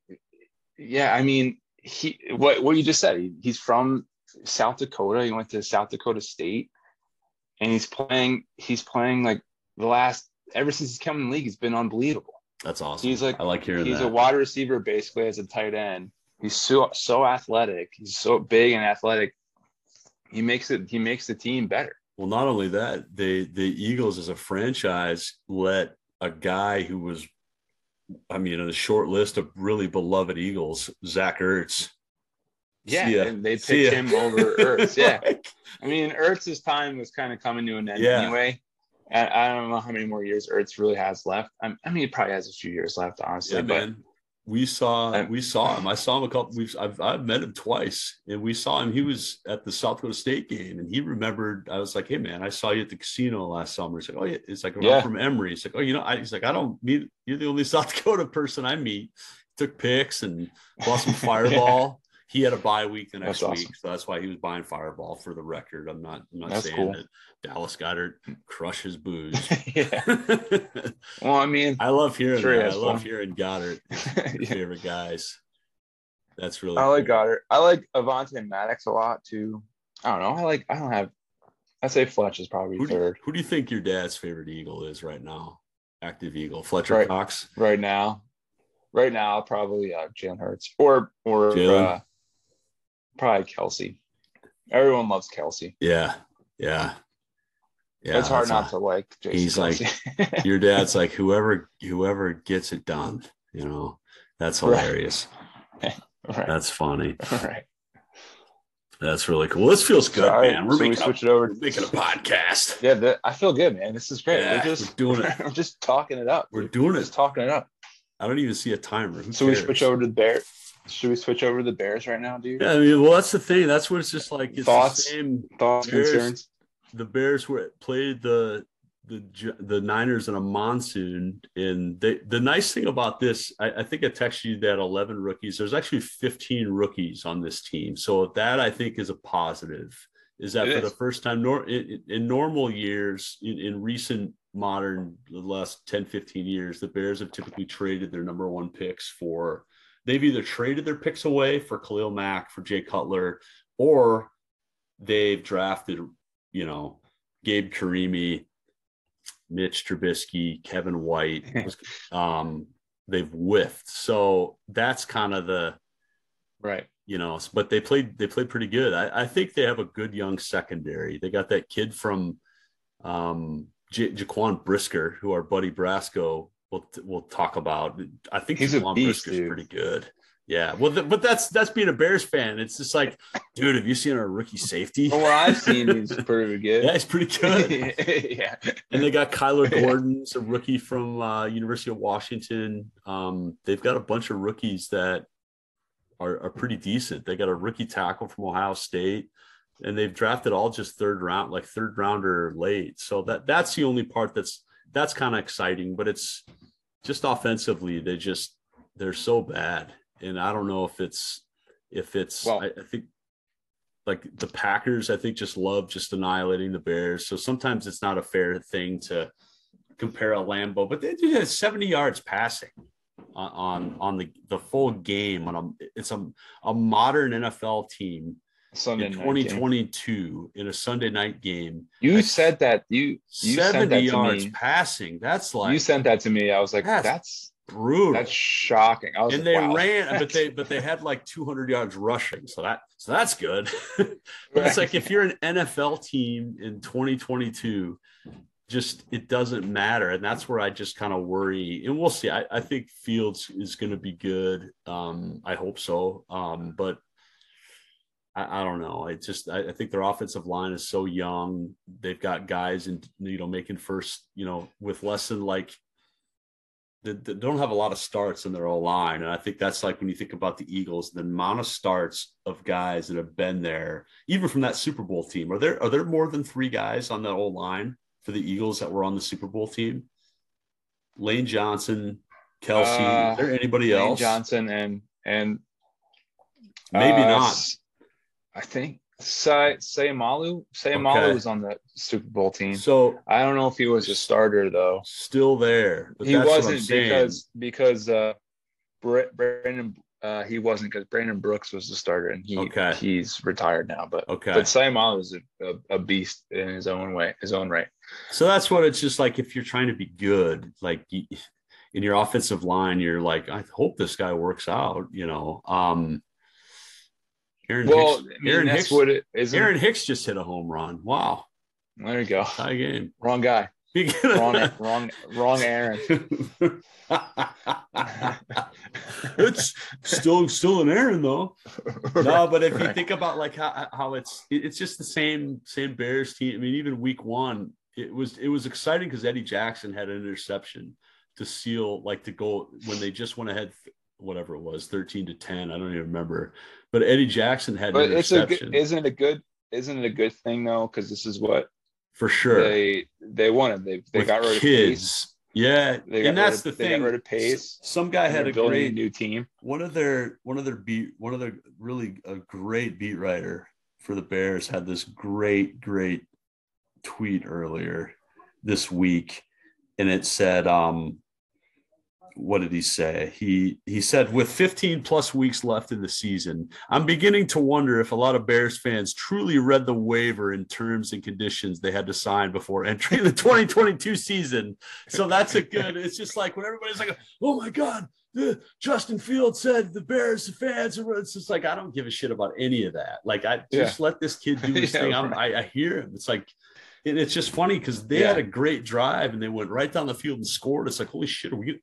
yeah, I mean, he what what you just said. He, he's from South Dakota. He went to South Dakota State, and he's playing. He's playing like the last ever since he's come in the league. He's been unbelievable. That's awesome. He's like I like hearing he's that. a wide receiver basically as a tight end. He's so so athletic. He's so big and athletic. He makes it. He makes the team better. Well, not only that, the the Eagles as a franchise let a guy who was, I mean, on the short list of really beloved Eagles, Zach Ertz. Yeah, and they picked him over Ertz. Yeah, I mean, Ertz's time was kind of coming to an end Yeah. anyway. And I don't know how many more years Ertz really has left. I I mean, he probably has a few years left, honestly. yeah, but man. We saw we saw him. I saw him a couple. We've I've I've met him twice, and we saw him. He was at the South Dakota State game, and he remembered. I was like, "Hey, man, I saw you at the casino last summer." He's like, "Oh yeah." It's like I'm Yeah. from Emory. He's like, "Oh, you know," I, he's like, "I don't meet. You're the only South Dakota person I meet." Took pics and bought some Fireball. He had a bye week the next That's week, awesome. so that's why he was buying Fireball. For the record, I'm not. I'm not That's saying cool. that Dallas Goedert crushes booze. yeah. Well, I mean, I love hearing Sure that. I love fun. hearing Goedert. Yeah. favorite guys. That's really I like. Goedert. I like Avonte and Maddox a lot too. I don't know. I like. I don't have. I say Fletch is probably Who do, third who do you think your dad's favorite Eagle is right now? Active Eagle, Fletcher Right. Cox. right now. Right now, probably uh, Jalen Hurts or or Jalen? uh, probably Kelce. Everyone loves Kelce. Yeah, yeah, yeah. it's hard not a- to like Jason he's like- Your dad's like whoever whoever gets it done. You know, that's hilarious. right, That's funny. right. That's really cool. This feels good, So, all right, man. We're so we making, switch a, it over. we're making a podcast. Yeah, the, I feel good, man. This is great. Yeah, we're just we're doing it. We're just talking it up. We're doing just it. talking it up. I don't even see a timer. Who So we switch over to the Bears. Should we switch over to the Bears right now, dude? Yeah, I mean, well, that's the thing. That's what it's just like. It's Thoughts? the same. Thoughts, Bears- concerns? the Bears were played the the the Niners in a monsoon, and they, the nice thing about this, I, I think I texted you that eleven rookies. There's actually 15 rookies on this team, so that I think is a positive. Is that It for is. the first time nor, in, in normal years, in, in recent modern, the last 10, 15 years, the Bears have typically traded their number one picks for. They've either traded their picks away for Khalil Mack, for Jay Cutler, or they've drafted you know, Gabe Carimi, Mitch Trubisky, Kevin White. um, they've whiffed. So that's kind of the, Right. you know, but they played they played pretty good. I, I think they have a good young secondary. They got that kid from um J- Jaquan Brisker, who our buddy Brasco will will talk about. I think He's a Jaquan beast, Brisker's dude. pretty good. Yeah, well, th- but that's that's being a Bears fan. It's just like, dude, have you seen our rookie safety? What I've seen, he's pretty good. Yeah, he's pretty good. yeah. And they got Kyler Gordon's a rookie from uh, University of Washington. Um, they've got a bunch of rookies that are, are pretty decent. They got a rookie tackle from Ohio State, and they've drafted all just third round, like third rounder late. So that that's the only part that's that's kind of exciting. But it's just offensively, they just they're so bad, and I don't know if it's if it's Well- I, I think like the Packers, I think just love just annihilating the Bears. So sometimes it's not a fair thing to compare a Lambo, but they did have 70 yards passing on on, on the, the full game on a it's a, a modern NFL team Sunday in night 2022 in a Sunday night game. You I- said that you you sent 70 that to yards me. passing. That's like you sent that to me. I was like, That's that's brutal. that's shocking. I was and like, they wow. ran, but they but they had like 200 yards rushing, so that so that's good. but it's like if you're an NFL team in 2022, just it doesn't matter, and that's where I just kind of worry. And we'll see. I, I think Fields is going to be good. Um, I hope so. Um, but I, I don't know. I just I, I think their offensive line is so young. They've got guys and you know making first, you know, with less than like they, they don't have a lot of starts in their O line. And I think that's like when you think about the Eagles, the amount of starts of guys that have been there, even from that Super Bowl team. Are there are there more than three guys on the O line for the Eagles that were on the Super Bowl team? Lane Johnson, Kelce. Uh, is there anybody Lane else? Johnson and and Maybe uh, not. I think Say Seumalo Seumalo Okay. was on the Super Bowl team. So I don't know if he was a starter though. still there. But he that's what I'm wasn't because because uh Brandon uh he wasn't because Brandon Brooks was the starter and he Okay. he's retired now. But Okay. but Seumalo is a, a, a beast in his own way, his own right. So that's what it's just like if you're trying to be good, like in your offensive line, you're like, I hope this guy works out, you know. Um Aaron Well, Hicks, I mean, Aaron Hicks, what it is. Aaron Hicks just hit a home run. Wow. There you go. Tie game. Wrong guy. Wrong wrong wrong Aaron. it's still still an Aaron though. No, but if you think about like how, how it's it's just the same same Bears team. I mean, even week one, it was it was exciting because Eddie Jackson had an interception to seal like to go when they just went ahead whatever it was 13 to 10 i don't even remember but eddie jackson had but an it's a good, isn't it a good isn't it a good thing though? Because this is what for sure. they they wanted. They they With got rid of Pace. kids yeah and that's of- the they thing. got rid of Pace. Some guy had a great new team. one of their one of their beat one of their really a great beat writer for the Bears had this great great tweet earlier this week and it said um what did he say he he said with 15 plus weeks left in the season i'm beginning to wonder if a lot of bears fans truly read the waiver in terms and conditions they had to sign before entering the 2022 season so that's a good it's just like when everybody's like oh my god the Justin Fields said the Bears the fans are. It's just like I don't give a shit about any of that. Like I just Yeah. let this kid do his Yeah, thing. I'm, I, I hear him. It's like. And it's just funny because they Yeah. had a great drive and they went right down the field and scored. It's like, holy shit, are we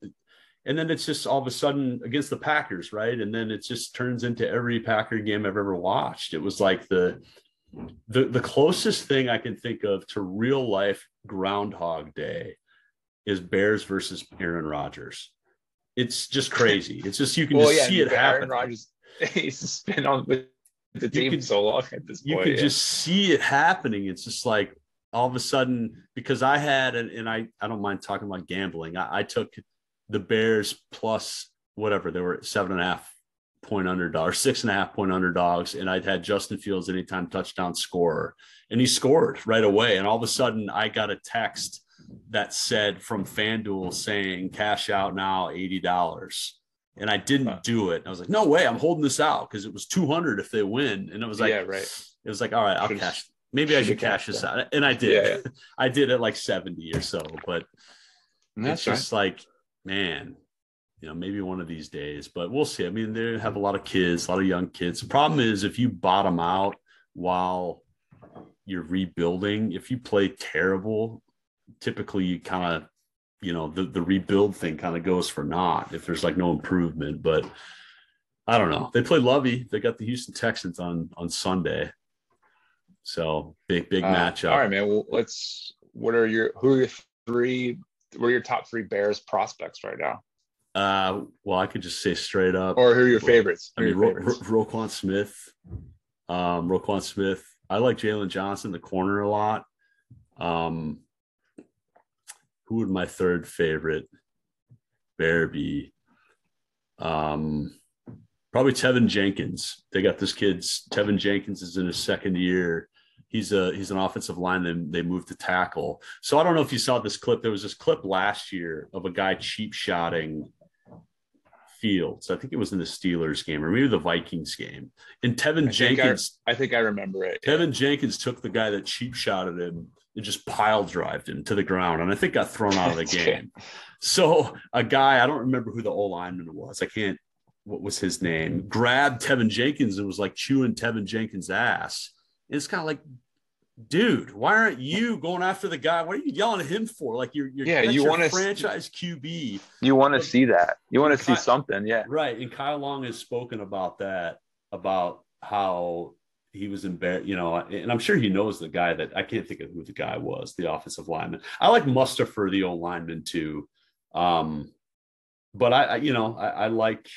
and then it's just all of a sudden against the Packers, right? And then it just turns into every Packer game I've ever watched. It was like the the the closest thing I can think of to real life Groundhog Day is Bears versus Aaron Rodgers. It's just crazy. It's just you can well, just yeah, see it happen. Aaron Rodgers, he's been on with the team can- so long at this point. you can yeah. just see it happening. It's just like all of a sudden, because I had, and, and I, I don't mind talking about gambling. I, I took the Bears plus whatever they were seven and a half point underdog or six and a half point underdogs. And I'd had Justin Fields anytime touchdown scorer and he scored right away. And all of a sudden I got a text that said from FanDuel saying cash out now $80. And I didn't do it. I was like, no way, I'm holding this out because it was 200 if they win. And it was like, yeah, right. it was like, all right, I'll Should've- cash. Maybe I should cash this out. And I did. Yeah, I did it like 70 or so, but That's it's just like, man, you know, maybe one of these days, but we'll see. I mean, they have a lot of kids, a lot of young kids. The problem is if you bottom out while you're rebuilding, if you play terrible, typically you kind of, you know, the, the rebuild thing kind of goes for naught if there's like no improvement. But I don't know. They play Lovie. They got the Houston Texans on on Sunday. So big, big Uh, matchup. All right, man. Well, let's. What are your who are your three? What are your top three Bears prospects right now, Uh, well, I could just say straight up. or who are your favorites? I Who are mean, Ro- favorites? Ro- Roquan Smith. Um, Roquan Smith. I like Jaylon Johnson, the corner, a lot. Um, who would my third favorite bear be? Um, probably Teven Jenkins. They got this kid's Teven Jenkins is in his second year. He's a he's an offensive lineman. They moved to tackle. So I don't know if you saw this clip. There was this clip last year of a guy cheap shotting Fields. I think it was in the Steelers game or maybe the Vikings game. And Teven I think I- Jenkins, I think I remember it. Teven Jenkins took the guy that cheap shotted him and just pile drived him to the ground, and I think got thrown out of the game. So a guy, I don't remember who the O lineman was. I can't. What was his name? Grabbed Teven Jenkins and was like chewing Teven Jenkins' ass. It's kind of like, dude, why aren't you going after the guy? What are you yelling at him for? Like you're, you're Yeah, you wanna- franchise QB. You want to see that? You want to see something? Yeah. Right. And Kyle Long has spoken about that, about how he was embarrassed, you know, and I'm sure he knows the guy that I can't think of who the guy was, the offensive lineman. I like Mustafa, the old lineman, too. Um, but I, I you know, I, I like,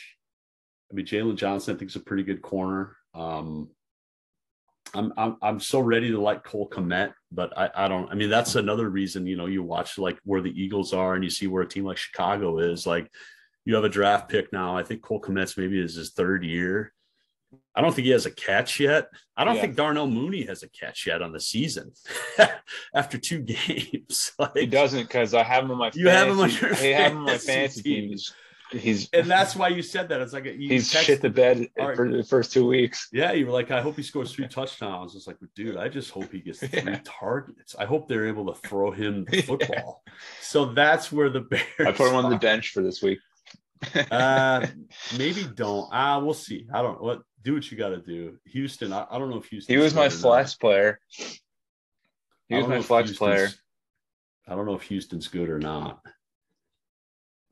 I mean, Jaylon Johnson, I think is a pretty good corner. Um, I'm, I'm I'm so ready to like Cole Kmet, but I, I don't. I mean, that's another reason. You know, you watch like where the Eagles are, and you see where a team like Chicago is. Like, you have a draft pick now. I think Cole Kmet's maybe is his third year. I don't think he has a catch yet. I don't Yeah. think Darnell Mooney has a catch yet on the season after two games. Like, He doesn't because I have him on my. You have him on your I have him on my fantasy fantasy team. team. He's and that's why you said that. It's like he's text- shit the bed right. for the first two weeks. Yeah, you were like, I hope he scores three touchdowns. It's like, dude, I just hope he gets three Yeah. targets. I hope they're able to throw him the Yeah. football. So that's where the Bears. I put him on the bench for this week. Uh, maybe don't. Ah, we'll see. I don't. What do what you got to do. Houston. I, I don't know if Houston. he was my flex player. He was my flex player. I don't know if Houston's good or not.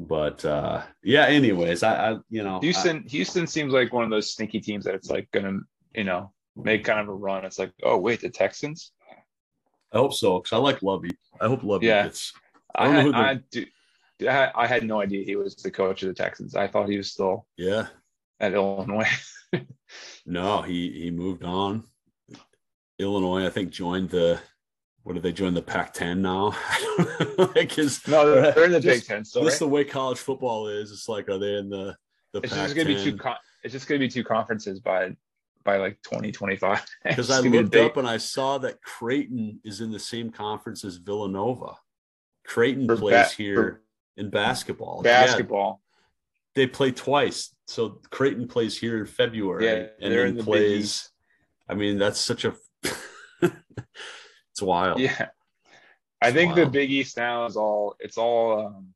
But uh yeah. Anyways, I, I you know I- Houston, Houston seems like one of those sneaky teams that it's like gonna, you know, make kind of a run. It's like, oh wait, the Texans. I, hope so because I like Lovie. I hope Lovie Yeah. gets. I, I don't know had, I, do, I, I had no idea he was the coach of the Texans. I thought he was still Yeah. at Illinois. No, he he moved on. Illinois, I think, joined the what did they join the Pac-10 now? like is no, they're, they're in the Big Ten still. this Right? the way college football is? It's like, are they in the the It's Pac-10? just gonna be two. Con- it's just gonna be two conferences by by like 2025. Because I looked up and I saw that Creighton is in the same conference as Villanova. Creighton For plays ba- here in basketball. Yeah, basketball. they play twice. So Creighton plays here in February Yeah, and then the plays. I mean, that's such a. it's wild. Yeah, I think the. Big East now is all. It's all. um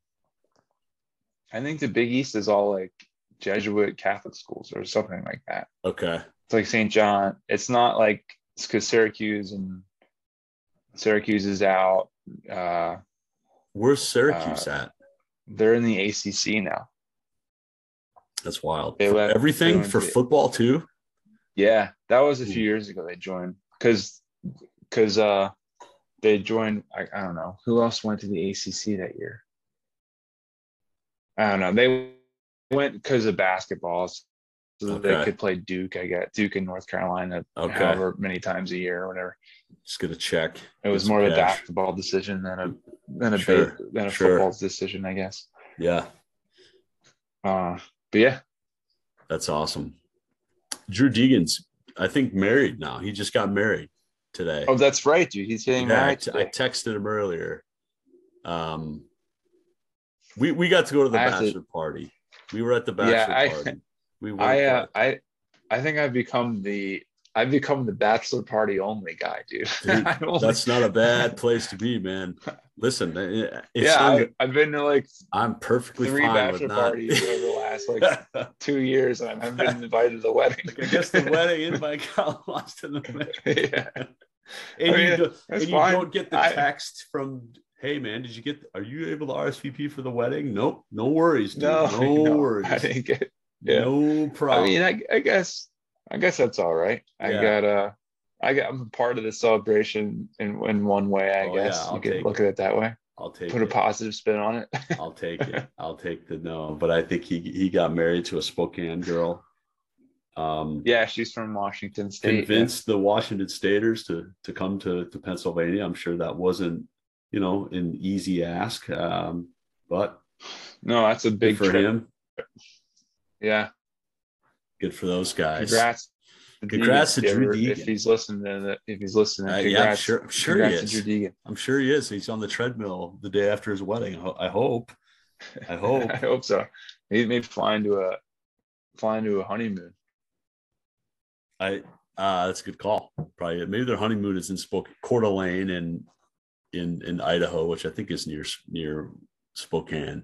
I think the Big East is all like Jesuit Catholic schools or something like that. Okay. It's like St. John. It's not like it's because Syracuse and Syracuse is out. Uh, Where's Syracuse Uh, at? they're in the ACC now. That's wild. they went- everything they for football too. Yeah, that was a few years ago. They joined because because uh they joined. I, I don't know who else went to the ACC that year. I don't know. They went because of basketball, so that Okay. they could play Duke. I guess Duke in North Carolina, Okay. however many times a year or whatever. Just gonna check. It was more of a basketball decision than a than a Sure, ba- than a sure. football decision, I guess. Yeah, Uh, but yeah, that's awesome. Drew Deegan's, I think, married now. He just got married today. oh, that's right, dude. He's getting Yeah, I, married t- I today. texted him earlier. Um, we we got to go to the I have to- bachelor party. We were at the bachelor Yeah, I- party. We I uh. I I think I've become the I've become the bachelor party only guy, dude. Dude, only- That's not a bad place to be, man. Listen, it's yeah, I, I've been to like I'm perfectly three fine with bachelor not. parties like two years, and I haven't been invited to the wedding. Like, I guess the wedding invite got lost in the mail. yeah, And, I mean, you, do, and you don't get the I- text from, hey man, did you get? Are you able to RSVP for the wedding? Nope, no worries, dude. no, no, no, worries, I didn't get. yeah. no problem. I mean, I, I guess I guess that's all right. I Yeah. got uh I got I'm a part of the celebration in in one way. I Oh, guess I'll you could look at it that way. I'll take Put a positive spin on it. I'll take it. I'll take the no. But I think he he got married to a Spokane girl. Um, yeah, she's from Washington State. convinced the Washington Staters to to come to to Pennsylvania. I'm sure that wasn't you know an easy ask, um, but No, that's a big for trip. him. Yeah. Good for those guys. Congrats. Congrats Deegan, to Drew Deegan. If he's listening to that, if he's listening, Uh, yeah, I'm sure. I'm sure he is. to Drew Deegan. I'm sure he is. He's on the treadmill the day after his wedding. I hope. I hope. I hope so. Maybe maybe flying to a flying to a honeymoon. I uh that's a good call. Probably maybe their honeymoon is in Spokane, Coeur d'Alene in in in Idaho, which I think is near near Spokane.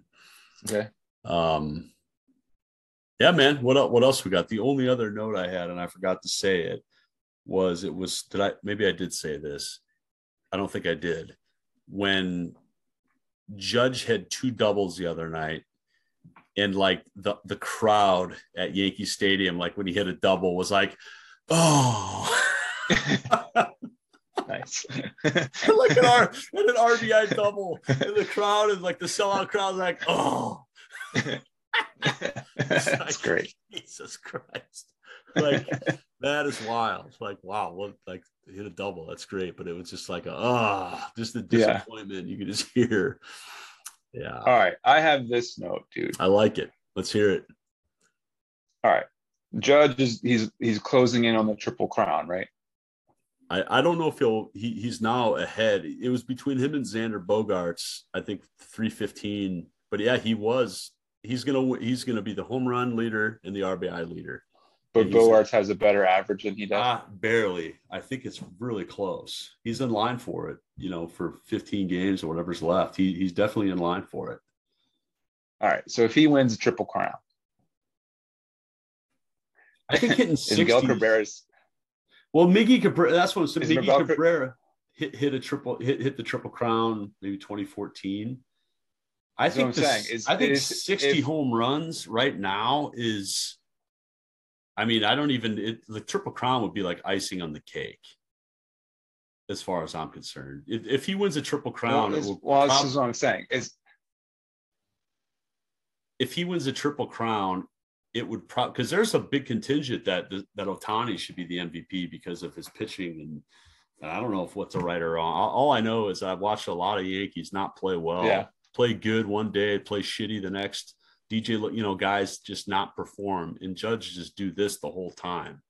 Okay. Um yeah, man. What else what else we got? The only other note I had, and I forgot to say it, was it was did I maybe I did say this. I don't think I did. When Judge had two doubles the other night, and like the the crowd at Yankee Stadium, like when he hit a double, was like, oh, Nice. like an R and an RBI double, and the crowd is like the sellout crowd, is like, oh, That's like, great. Jesus Christ, like that is wild. Like wow, what like hit a double, that's great, but it was just like ah, just the Yeah. disappointment you could just hear. Yeah, All right. I have this note, dude. I like it. Let's hear it. All right. Judge is he's he's closing in on the triple crown, right? I, I don't know if he'll he, he's now ahead. It was between him and Xander Bogaerts, I think 315. But yeah, he was he's gonna he's gonna be the home run leader and the RBI leader. But And Bogaerts has a better average than he does. Ah, barely. I think it's really close. He's in line for it, you know, for 15 games or whatever's left. He he's definitely in line for it. All right. So if he wins a triple crown, I think hitting is 60. Miguel Cabrera's Well, Miggy Cabrera, that's what so Is Miggy Cabrera hit, hit a triple hit hit the triple crown maybe 2014. I think the saying, is- I think is- 60 if- home runs right now is I mean, I don't even it, the triple crown would be like icing on the cake. As far as I'm concerned, if, if he wins a triple crown, well, it well, this is what I'm saying. Is if he wins a triple crown, it would probably because there's a big contingent that that Ohtani should be the MVP because of his pitching and, and I don't know if what's a right or wrong. All, all I know is I've watched a lot of Yankees not play well, Yeah. Play good one day, play shitty the next. DJ, you know, guys just not perform, and Judge just do this the whole time.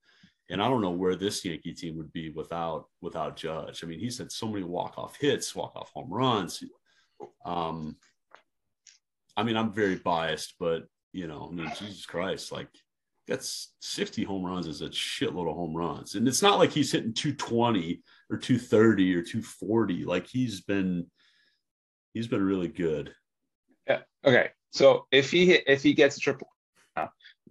And I don't know where this Yankee team would be without without Judge. I mean, he's had so many walk off hits, walk off home runs. Um, I mean, I'm very biased, but you know, I mean, Jesus Christ, like that's 60 home runs is a shitload of home runs. And it's not like he's hitting 220 or 230 or 240. Like he's been he's been really good. yeah. Okay. So if he if he gets a triple,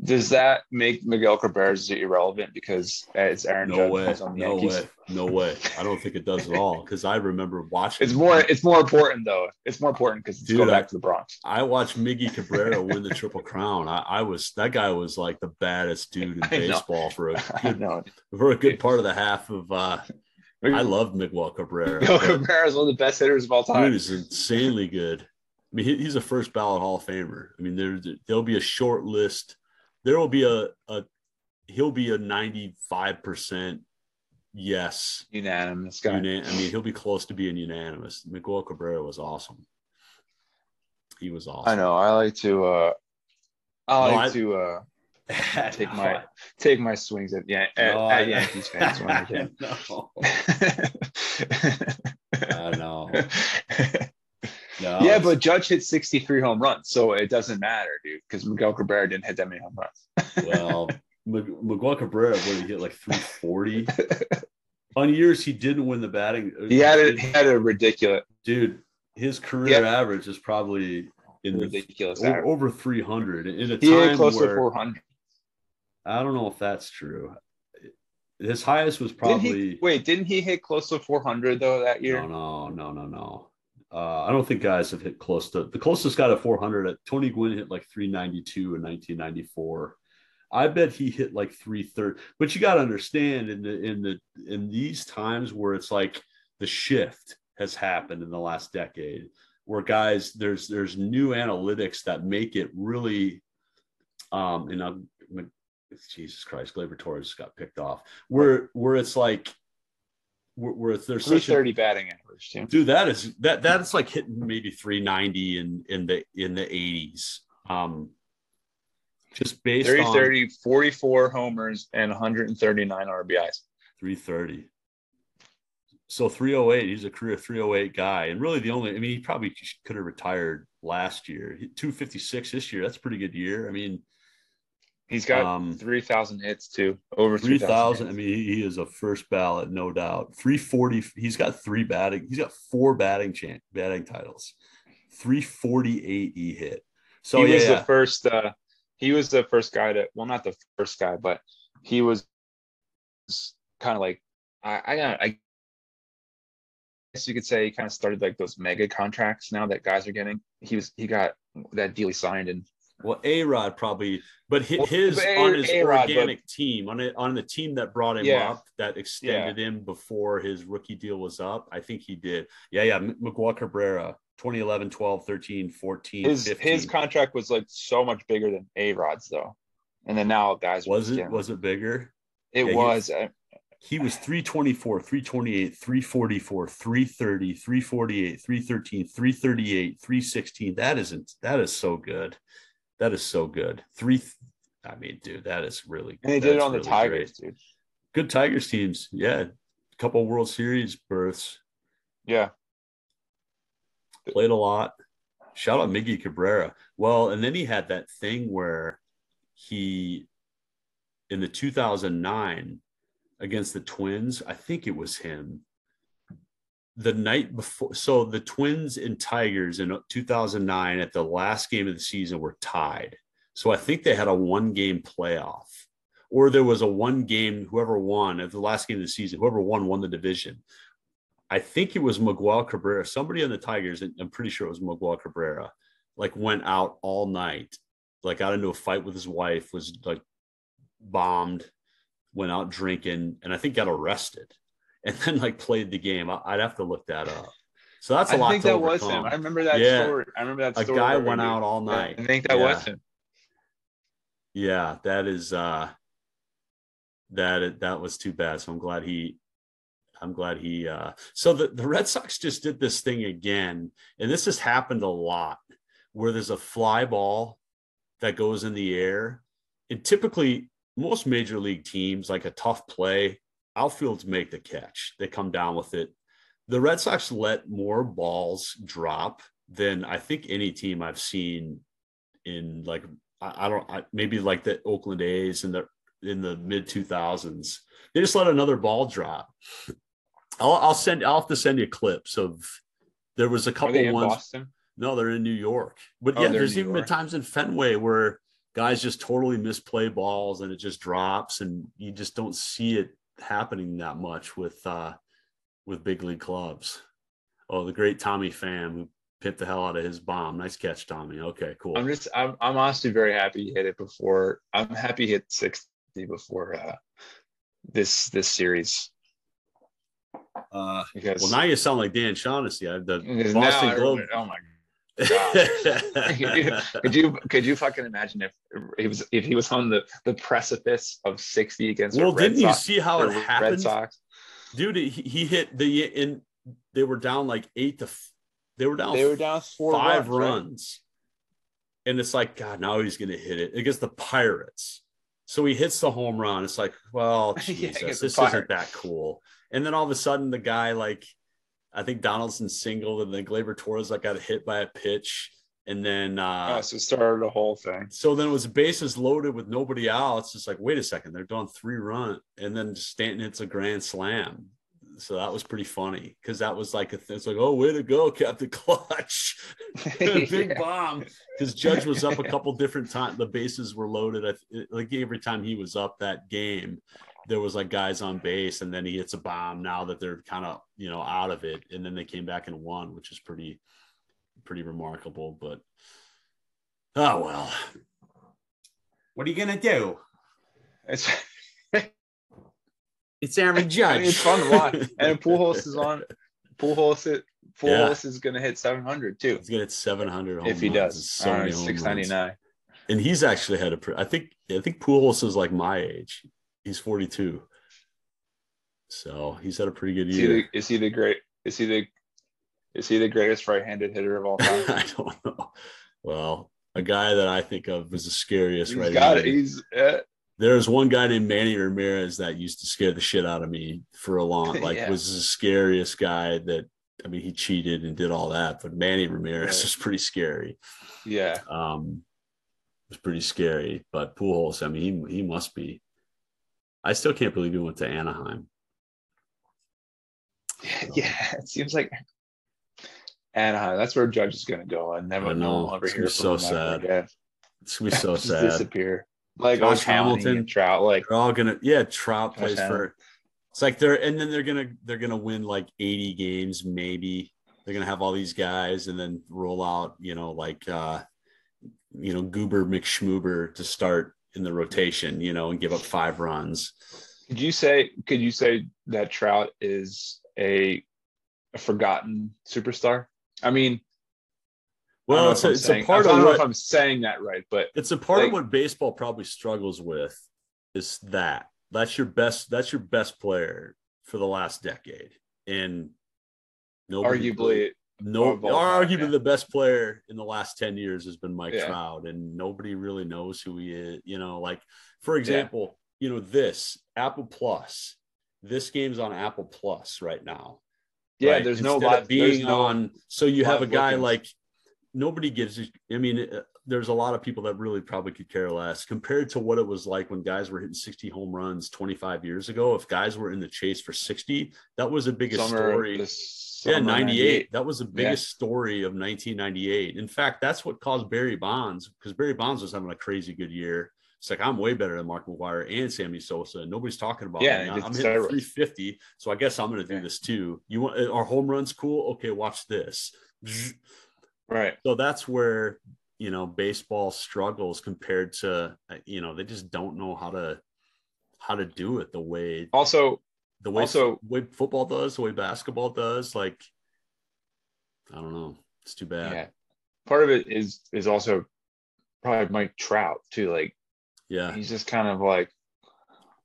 does that make Miguel Cabrera irrelevant because it's Aaron no Judge way, on the no Yankees? way, no way. I don't think it does at all because I remember watching. It's more it's more important though. It's more important because it's Dude, going I- back to the Bronx. I watched Miggy Cabrera win the Triple Crown. I, I was that guy was like the baddest dude in baseball for a I good for a good part of the half of. uh I love Miguel Cabrera. Miguel Cabrera is one of the best hitters of all time. Dude is insanely good. I mean, he, he's a first ballot Hall of Famer. I mean, there there'll be a short list. There will be a a he'll be a ninety five percent yes. Unanimous guy. Una- I mean, he'll be close to being unanimous. Miguel Cabrera was awesome. He was awesome. I know. I like to. uh I No, like I- to uh take my take my swings at yeah at, No, at Yankees fans when I can. no, I know. No, yeah, but Judge hit 63 home runs, so it doesn't matter, dude, because Miguel Cabrera didn't hit that many home runs. well, Miguel Cabrera would he hit like 340 on years he didn't win the batting. Uh, he had a, he had a ridiculous, dude. His career Yeah. average is probably in the ridiculous. average. over 300 in a He time close to where 400. I don't know if that's true. His highest was Didn't probably he, wait, didn't he hit close to 400 though that year? no, no, no, no, no. Uh, I don't think guys have hit close to the closest guy to 400. At Tony Gwynn hit like 392 in 1994. I bet he hit like 330. But you got to understand in the in the in these times where it's like the shift has happened in the last decade, where guys there's there's new analytics that make it really, um, and I'm Jesus Christ, Gleyber Torres got picked off. Where where it's like where, where there's such a 330 batting average, too. dude that is that that's like hitting maybe 390 in in the in the 80s um just based on 330, 44 homers, and 139 RBIs. 330 so 308 he's a career 308 guy and really the only i mean he probably could have retired last year 256 this year that's a pretty good year i mean He's got Um, 3,000 hits, too. Over 3000 3,000. i mean he, is a first ballot no doubt 340 he's got three batting he's got four batting chan batting titles 348 he hit so he yeah, was yeah. the first uh he was the first guy to well not the first guy but he was kind of like i i i guess you could say he kind of started like those mega contracts now that guys are getting he was he got that deal he signed and Well, A Rod probably, but hi- Well, his on his A-Rod, organic team on it on the team that brought him Yeah. up that extended him before his rookie deal was up. I think he did. Yeah, yeah. M- Miguel Cabrera, 2011, 12, 13, 14, his 15. his contract was like so much bigger than a rod's though and then now guys was it was it bigger? it yeah, he- was uh, He was 324, 328, 344, 330, 348, 313, 338, 316. That isn't that is so good. That is so good. Three I mean, dude, that is really and they did it on the tigers great. dude good Tigers teams. Yeah, couple World Series berths. yeah Played a lot. Shout out Miggy Cabrera. Well, and then he had that thing where he in the 2009 against the Twins. I think it was him. The night before, so the Twins and Tigers in 2009 at the last game of the season were tied. So I think they had a one game playoff, or there was a one game, whoever won at the last game of the season, whoever won, won the division. I think it was Miguel Cabrera, somebody on the Tigers, I'm pretty sure it was Miguel Cabrera, like went out all night, like got into a fight with his wife, was like bombed, went out drinking, and I think got arrested, and then like played the game. I- I'd have to look that up. So that's a i lot. I think that was him i remember that Yeah. story i remember that A story guy went out all night. i think that Yeah. was him Yeah, that is uh that that was too bad. So I'm glad he I'm glad he uh so the, the Red Sox just did this thing again, and this has happened a lot where there's a fly ball that goes in the air. And typically most major league teams, like a tough play, outfields make the catch. They come down with it. The Red Sox let more balls drop than I think any team I've seen in like I, I don't I, maybe like the Oakland A's in the in the mid 2000s. They just let another ball drop. I'll, I'll send I'll have to send you clips of there was a couple ones. boston No, they're in New York. But Oh, yeah, there's even been times in Fenway where guys just totally misplay balls and it just drops, and you just don't see it happening that much with uh with big league clubs. Oh, the great Tommy Pham who hit the hell out of his bomb. Nice catch, Tommy. Okay, cool. I'm just I'm I'm honestly very happy he hit it before. I'm happy he hit 60 before uh, this this series Uh, because well, now you sound like Dan Shaughnessy. I- The because Boston now Globe. oh my could you could you could you fucking imagine if he was if he was on the the precipice of 60 against well, Red didn't you see how the it Red happened? Sox? dude he, he hit the in they were down like eight to they were down They were down four five runs, right? and it's like god now he's gonna hit it against the pirates so he hits the home run it's like well jesus against the this isn't that cool and then all of a sudden the guy like i think donaldson singled and then gleyber torres like got hit by a pitch and then uh Oh, so it started the whole thing. so then it was bases loaded with nobody out. It's just like, wait a second, they're doing three run, and then Stanton hits a grand slam. So that was pretty funny because that was like a th- it's like, oh, way to go, Captain Clutch, big Yeah. bomb. Because Judge was up a couple different times. The bases were loaded. I th- like every time he was up that game, there was like guys on base, and then he hits a bomb. Now that they're kind of you know out of it, and then they came back and won, which is pretty pretty remarkable. But oh well, what are you gonna do? It's, It's Aaron Judge. I mean, it's fun to watch. And Pujols is on. Pujols, it, Yeah. Pujols is going to hit 700 too. He's gonna hit 700 home If he runs. does, so many home runs. 699. And he's actually had a. pre- I think. I think Pujols is like my age. He's 42. So he's had a pretty good Is he, year. the, is he the great? Is he the? Is he the greatest right-handed hitter of all time? I don't know. Well, a guy that I think of as the scariest He's right got it. He's uh, There's one guy named Manny Ramirez that used to scare the shit out of me for a long, like Yeah. was the scariest guy that I mean he cheated and did all that, but Manny Ramirez Right. was pretty scary. yeah. Um it was pretty scary. But Pujols, I mean, he he must be. I still can't believe he went to Anaheim. Yeah, it seems like Anaheim. That's where Judge is going to go. I never I know. We'll ever It's hear gonna be so sad. again. It's gonna be so Just sad. disappear. Like Josh Ohtani Hamilton. and Trout. Like They're all gonna yeah, Trout Josh plays for it's like they're and then they're gonna they're gonna win like 80 games, maybe. They're gonna have all these guys and then roll out, you know, like uh you know, Goober McSchmoober to start in the rotation, you know, and give up five runs. Could you say could you say that Trout is a, a forgotten superstar? I mean, Well, it's a, it's a saying- part I don't know if I'm saying that right, but it's a part like- of what baseball probably struggles with is that that's your best that's your best player for the last decade. And nobody arguably, no, time, arguably yeah. the best player in the last 10 years has been Mike Yeah. Trout, and nobody really knows who he is. You know, like for example, you know, this Apple Plus, this game's on Apple Plus right now. yeah. right? There's no Instead of live. being no, on. So you have a guy look-ins. like nobody gives. I mean, uh, there's a lot of people that really probably could care less compared to what it was like when guys were hitting 60 home runs 25 years ago. If guys were in the chase for 60, that was the biggest summer, story. Yeah, summer 98. That was the Yeah. biggest story of 1998. In fact, that's what caused Barry Bonds because Barry Bonds was having a crazy good year. It's like I'm way better than Mark McGwire and Sammy Sosa. Nobody's talking about Yeah, me. I'm hitting 350, so I guess I'm going to do Yeah. this too. You want our home runs cool? Okay, watch this. Right. So that's where you know baseball struggles compared to uh, you know they just don't know how to how to do it the way Also, the way Also- way football does, the way basketball does. Like I don't know. It's too bad. yeah. Part of it is is also probably Mike Trout too. Like Yeah. he's just kind of like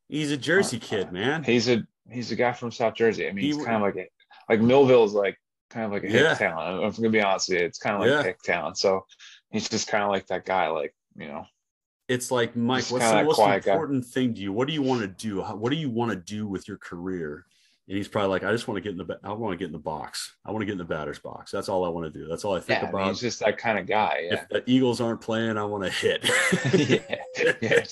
He's a Jersey kid, man. he's a he's a guy from South Jersey. I mean, He he's kind of like a, like Millville is like kind of like a Yeah. hick talent. I'm gonna be honest with you, it's kind of like Yeah. a hick talent. So he's just kind of like that guy, like you know. It's like Mike, what's the most quiet guy. important thing to you? What do you want to do? What do you want to do with your career? And he's probably like, I just want to get in the I want to get in the box. I want to get in the batter's box. That's all I want to do. That's all I think Yeah, I mean, about. he's just that kind of guy. Yeah. If the Eagles aren't playing, I want to hit. Yeah, yeah.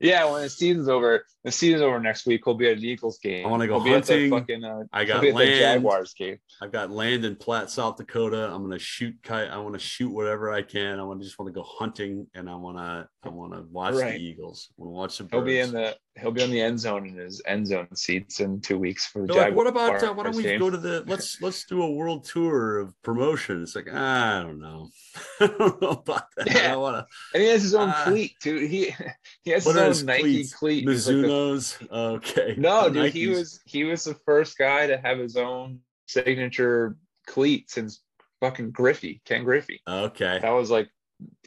Yeah, when the season's over, the season's over next week. We'll be at an Eagles game. I wanna go we'll hunting. fucking, uh, I got we'll be at the land. Jaguars game. I've got land in Platte, South Dakota. I'm gonna shoot kite. I want to shoot whatever I can. I want to just want to go hunting, and I want to I want to watch Right. the Eagles. I want to watch the He'll be in the he'll be on the end zone in his end zone seats in two weeks for the like, what about uh, why don't we game. go to the let's let's do a world tour of promotion? It's like I don't know, I don't know about that. I Yeah. don't want And he has his own Uh, cleat too. He he has his own Nike cleats? cleat. to He's like the- Mizuno's. okay, no, dude, he was he was the first guy to have his own signature cleat since fucking Griffey, Ken Griffey. okay. That was like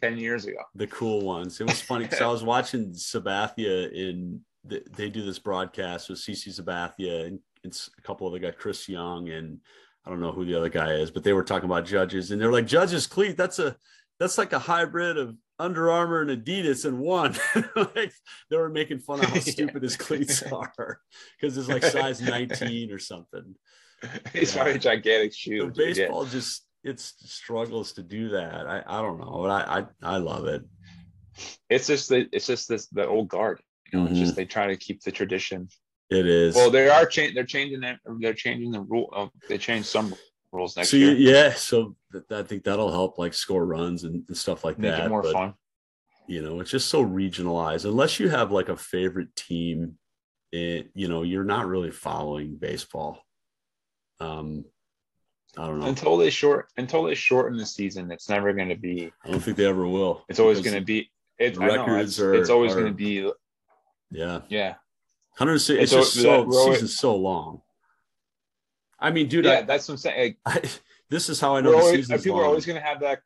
ten years ago. the cool ones. It was funny because I was watching Sabathia in th- they do this broadcast with CC Sabathia and it's a couple other guys, Chris Young and I don't know who the other guy is, but they were talking about judges and they're like Judge's cleat. That's a that's like a hybrid of Under Armour and Adidas in one. like they were making fun of how stupid his cleats are because it's like size 19 or something. It's Yeah. probably gigantic The shoes. dude, yeah. baseball just it struggles to do that. I, I don't know, but I, I I love it. It's just the it's just this the old guard. You know, it's Mhm. just they try to keep the tradition. It is. Well, they are changing. They're changing it. They're changing the rule. Oh, they changed some rules next so you- year. yeah, so th- I think that'll help like score runs and, and stuff like Make that. it more but, fun. You know, it's just so regionalized. Unless you have like a favorite team, it you know you're not really following baseball. Um, I don't know. Until they short until they shorten the season, it's never going to be. I don't think they ever will. It's always going to be. It's the I know, records it's, are- it's always going to be. Yeah, Yeah, hundred six. It's It's just so we're season's so long. I mean, dude, yeah. I, That's what I'm saying. Like, I, this is how I know the always, season's people long. are always going to have that.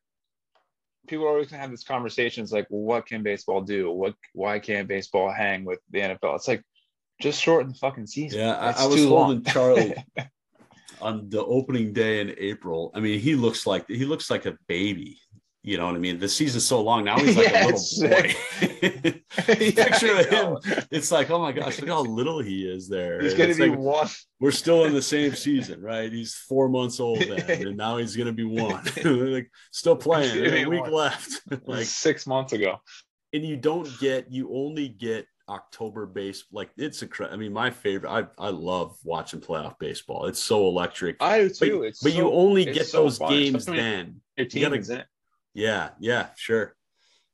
People are always going to have this conversations like, well, what can baseball do? What? Why can't baseball hang with the NFL? It's like, just shorten the fucking season. Yeah, It's I, I was holding. Charlie on the opening day in April. I mean, he looks like he looks like a baby. You know what I mean? The season's so long now. He's like Yeah, a little boy. Yeah, Picture of him. It's like, oh my gosh, look how little he is there. He's going to be like, one. we're still in the same season, right? He's four months old then, and now he's gonna be one. like still playing. He's gonna There's a week one. left. like six months ago. and you don't get you only get October base like it's a cra- I mean my favorite I I love watching playoff baseball. It's so electric. I do but too. It's but you only get so those fun, games especially then. Your You team gotta- is in. Yeah, yeah, sure.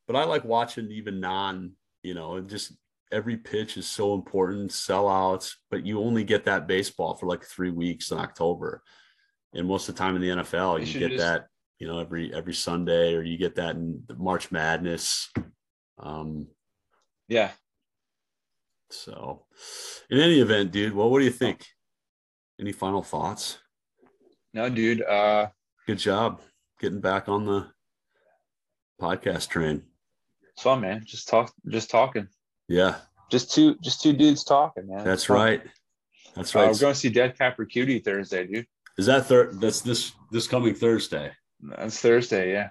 But I like watching even non, you know, and just every pitch is so important, sellouts, but you only get that baseball for like three weeks in October. And most of the time in the NFL, you get just- that, you know, every every Sunday, or you get that in the March Madness. Um, Yeah. So in any event, dude, well, what do you think? Any final thoughts? No, dude. Uh, Good job getting back on the podcast train. fun, man. Just talk. Just talking. Yeah, Just two. Just two dudes talking, man. that's right. That's Uh, right. we're going to see Death Cab for Cutie Thursday, dude. Is that third? That's this this coming Thursday. That's Thursday. Yeah.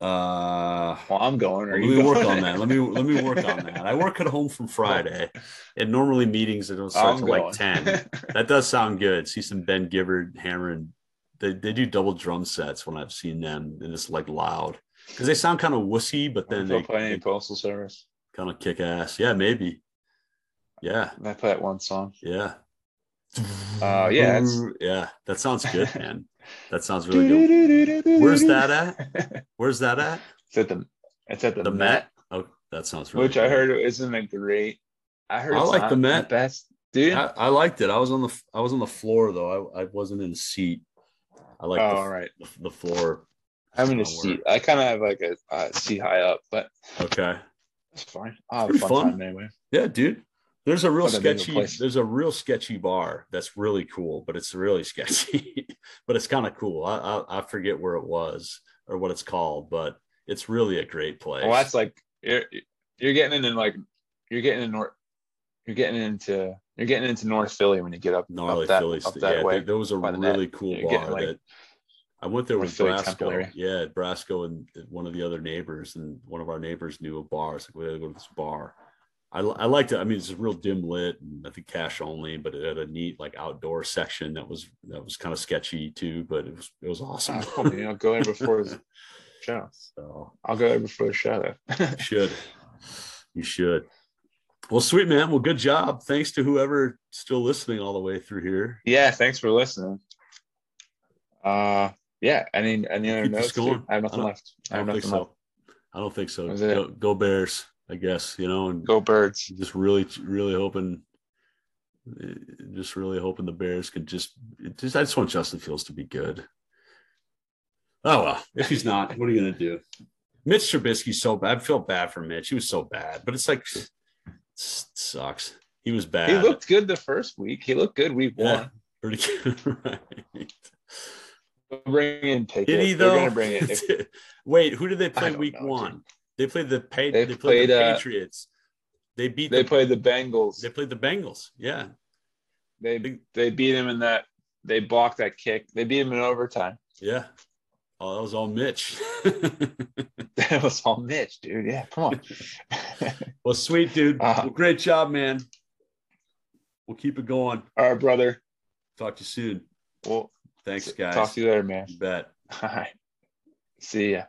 Uh, Well, I'm going. Are let you me work on that. Let me let me work on that. I work at home from Friday, and normally meetings they don't start till like ten. That does sound good. See some Ben Gibbard hammering. They they do double drum sets when I've seen them, and it's like loud because they sound kind of wussy, but then they, play any postal service. kind of kick ass. Yeah, maybe. Yeah, I play that one song. yeah. Uh, yeah, it's- yeah. That sounds good, man. That sounds really good. Where's that at? Where's that at? It's at the. It's at the, The Met, Met. Oh, that sounds really. which I heard isn't a great. I heard I it's like the Met. best, dude. I, I liked it. I was on the I was on the floor though. I, I wasn't in the seat. I like oh, the, all right. the, the floor. I'm in a seat. I kind of have like a uh, seat high up, but Okay. that's fine. I'll have a fun, fun. time anyway. Yeah, dude. There's a real What a big sketchy. There's a real sketchy bar that's really cool, but it's really sketchy. but it's kind of cool. I, I I forget where it was or what it's called, but it's really a great place. Well, that's like you're you're getting into like you're getting in north. You're getting into you're getting into North Philly when you get up gnarly up that, Philly. up that yeah, way. there, was a the net. really cool You're bar like, that I went there with Brasco. Yeah, Brasco and one of the other neighbors, and one of our neighbors knew a bar. It's like we gotta go to this bar. I, I liked it. I mean, it's a real dim lit, and I think cash only, but it had a neat like outdoor section that was that was kind of sketchy too, but it was it was awesome. Ah, cool, man. I'll go there before the show. so I'll go there before the show. Should. You should. Well, sweet man. Well, good job. Thanks to whoever still listening all the way through here. Yeah, thanks for listening. Uh, yeah. Any any other notes? I have nothing don't- left. I I have don't think nothing left. so. I don't think so. That was it. Go, go Bears, I guess. You know, and Go birds. just really, really hoping, just really hoping the Bears could just, just. I just want Justin Fields to be good. Oh well, if he's not, what are you gonna do? Mitch Trubisky's so bad. I feel bad for Mitch. He was so bad, but it's like it sucks. He was bad. He looked good the first week. He looked good week yeah, one. pretty good. right. Bring in Pickett. Did he They're though? bring it. Wait, who did they play week know, dude. They played the pay, They they, played, played, the uh, Patriots. They beat they the, played the Bengals. they played the Bengals. Yeah. They they beat him in that. They blocked that kick. They beat him in overtime. Yeah. Oh, that was all Mitch. That was all Mitch, dude. Yeah, come on. well, sweet dude. Uh-huh. Well, great job, man. We'll keep it going. All right, brother. Talk to you soon. Well, Thanks, guys. talk to you later, man. You bet. All right. See ya.